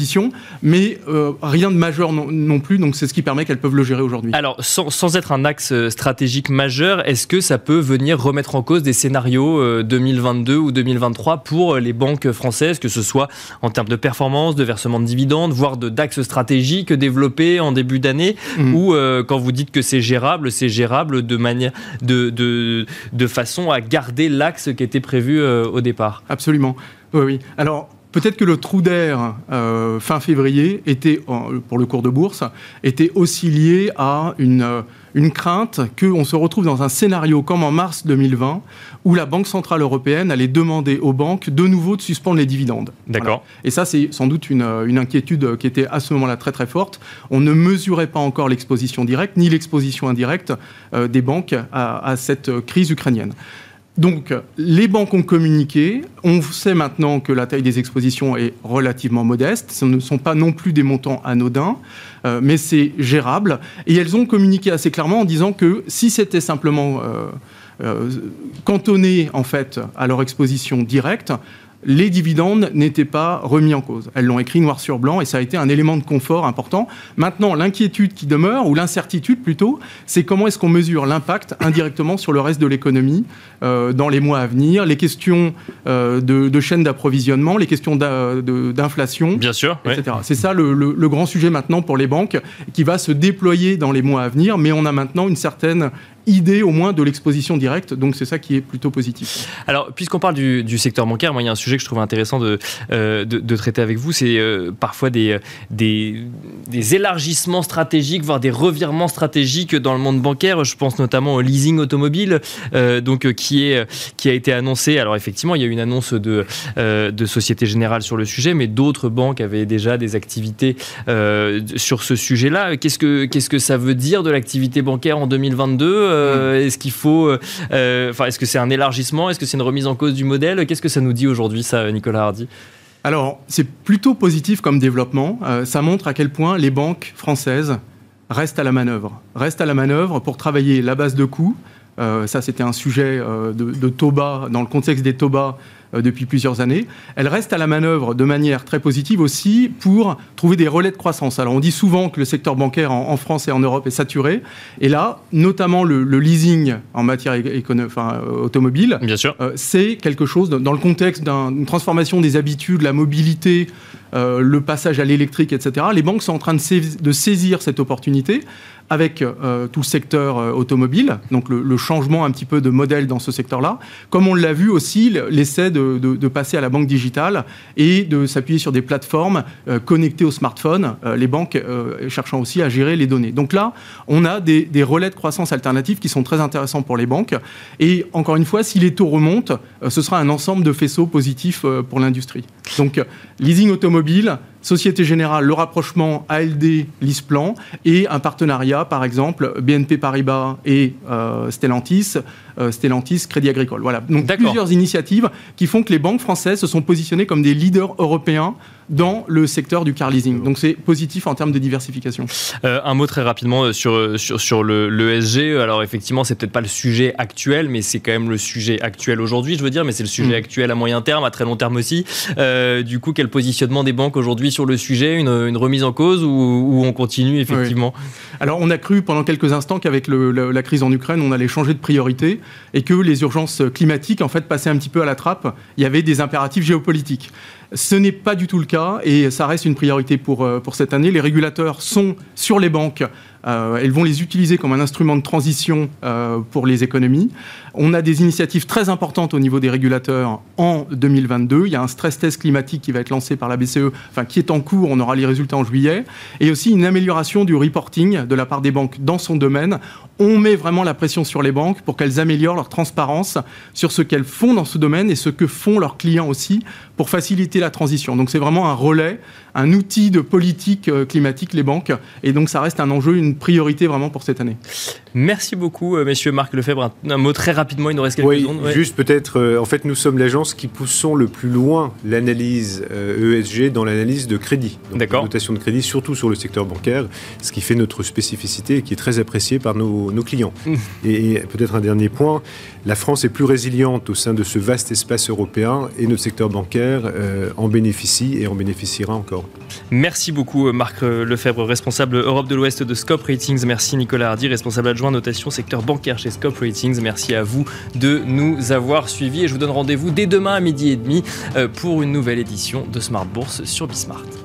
mais euh, rien de majeur non, plus, donc c'est ce qui permet qu'elles peuvent le gérer aujourd'hui. Alors, sans, être un axe euh, stratégique majeur, est-ce que ça peut venir remettre en cause des scénarios 2022 euh, ou 2023 pour les banques françaises, que ce soit en termes de performance, de versement de dividendes, voire d'axes stratégiques développés en début d'année, mmh. ou quand vous dites que c'est gérable, c'est gérable de manière de, de, de façon à garder l'axe qui était prévu au départ? Absolument. Oui, oui. Alors, peut-être que le trou d'air fin février était, pour le cours de bourse, était aussi lié à une une crainte qu'on se retrouve dans un scénario comme en mars 2020 où la Banque Centrale Européenne allait demander aux banques de nouveau de suspendre les dividendes. D'accord. Et ça, c'est sans doute une, inquiétude qui était à ce moment-là très très forte. On ne mesurait pas encore l'exposition directe ni l'exposition indirecte euh, des banques à cette crise ukrainienne. Donc, les banques ont communiqué. On sait maintenant que la taille des expositions est relativement modeste. Ce ne sont pas non plus des montants anodins, euh, mais c'est gérable. Et elles ont communiqué assez clairement en disant que si c'était simplement euh, euh, cantonné en fait à leur exposition directe, les dividendes n'étaient pas remis en cause. Elles l'ont écrit noir sur blanc et ça a été un élément de confort important. Maintenant, l'inquiétude qui demeure, ou l'incertitude plutôt, c'est comment est-ce qu'on mesure l'impact indirectement sur le reste de l'économie euh, dans les mois à venir, les questions euh, de, de chaîne d'approvisionnement, les questions d'inflation, Bien sûr, etc. C'est ça le, le grand sujet maintenant pour les banques qui va se déployer dans les mois à venir, mais on a maintenant une certaine idée au moins de l'exposition directe. Donc c'est ça qui est plutôt positif. Alors puisqu'on parle du, secteur bancaire, moi il y a un sujet que je trouve intéressant de, euh, de, traiter avec vous, c'est euh, parfois des, des, élargissements stratégiques, voire des revirements stratégiques dans le monde bancaire. Je pense notamment au leasing automobile, euh, donc qui est qui a été annoncé. Alors effectivement, il y a eu une annonce de de Société Générale sur le sujet, mais d'autres banques avaient déjà des activités sur ce sujet-là. Qu'est-ce que qu'est-ce que ça veut dire de l'activité bancaire en 2022 euh, est-ce qu'il faut, euh, euh, enfin, est-ce que c'est un élargissement? Est-ce que c'est une remise en cause du modèle? Qu'est-ce que ça nous dit aujourd'hui, ça, Nicolas Hardy? Alors, c'est plutôt positif comme développement. ça montre à quel point les banques françaises restent à la manœuvre, restent à la manœuvre pour travailler la base de coûts. ça, c'était un sujet de, de taux bas, dans le contexte des taux euh, depuis plusieurs années. Elle reste à la manœuvre de manière très positive aussi pour trouver des relais de croissance. Alors on dit souvent que le secteur bancaire en, France et en Europe est saturé. Et là, notamment le, leasing en matière enfin, euh, automobile, Bien sûr. Euh, c'est quelque chose dans le contexte d'une transformation des habitudes, la mobilité, le passage à l'électrique, etc. Les banques sont en train de saisir cette opportunité avec euh, tout le secteur euh, automobile, donc le, changement un petit peu de modèle dans ce secteur-là, comme on l'a vu aussi, l'essai de, passer à la banque digitale et de s'appuyer sur des plateformes euh, connectées au smartphone, les banques cherchant aussi à gérer les données. Donc là, on a des, des, relais de croissance alternatifs qui sont très intéressants pour les banques. Et encore une fois, si les taux remontent, ce sera un ensemble de faisceaux positifs pour l'industrie. Donc, leasing automobile, Société Générale, le rapprochement ALD, LISPLAN et un partenariat, par exemple, BNP Paribas et euh, Stellantis, euh, Stellantis Crédit Agricole. Voilà. Donc plusieurs initiatives qui font que les banques françaises se sont positionnées comme des leaders européens dans le secteur du car leasing. Donc c'est positif en termes de diversification. Euh, un mot très rapidement sur, sur, sur le, l'ESG. Alors effectivement, c'est peut-être pas le sujet actuel, mais c'est quand même le sujet actuel aujourd'hui, je veux dire, mais c'est le sujet mm. actuel à moyen terme, à très long terme aussi. du coup, quel positionnement des banques aujourd'hui sur le sujet une, remise en cause ou, on continue effectivement Alors on a cru pendant quelques instants qu'avec la crise en Ukraine, on allait changer de priorité et que les urgences climatiques en fait passaient un petit peu à la trappe. Il y avait des impératifs géopolitiques. Ce n'est pas du tout le cas et ça reste une priorité pour, euh, pour cette année. Les régulateurs sont sur les banques elles vont les utiliser comme un instrument de transition euh, pour les économies. On a des initiatives très importantes au niveau des régulateurs en 2022. Il y a un stress test climatique qui va être lancé par la BCE, enfin qui est en cours. On aura les résultats en juillet. Et aussi une amélioration du reporting de la part des banques dans son domaine. On met vraiment la pression sur les banques pour qu'elles améliorent leur transparence sur ce qu'elles font dans ce domaine et ce que font leurs clients aussi pour faciliter la transition. Donc c'est vraiment un relais, un outil de politique euh, climatique, les banques. Et donc ça reste un enjeu, une priorité vraiment pour cette année. Merci beaucoup, euh, messieurs. Marc Lefebvre, un, mot très rapidement, il nous reste quelques oui, Juste peut-être, euh, en fait, nous sommes l'agence qui poussons le plus loin l'analyse ESG e dans l'analyse de crédit. D'accord. Notation de crédit, surtout sur le secteur bancaire, ce qui fait notre spécificité et qui est très appréciée par nos, clients. Mmh. Et, peut-être un dernier point, la France est plus résiliente au sein de ce vaste espace européen et notre secteur bancaire euh, en bénéficie et en bénéficiera encore. Merci beaucoup, Marc Lefebvre, responsable Europe de l'Ouest de Scope Ratings. Merci, Nicolas Hardy, responsable adjoint notation secteur bancaire chez Scope Ratings. Merci à vous de nous avoir suivis et je vous donne rendez-vous dès demain à midi et demi euh, pour une nouvelle édition de Smart Bourse sur Bismart.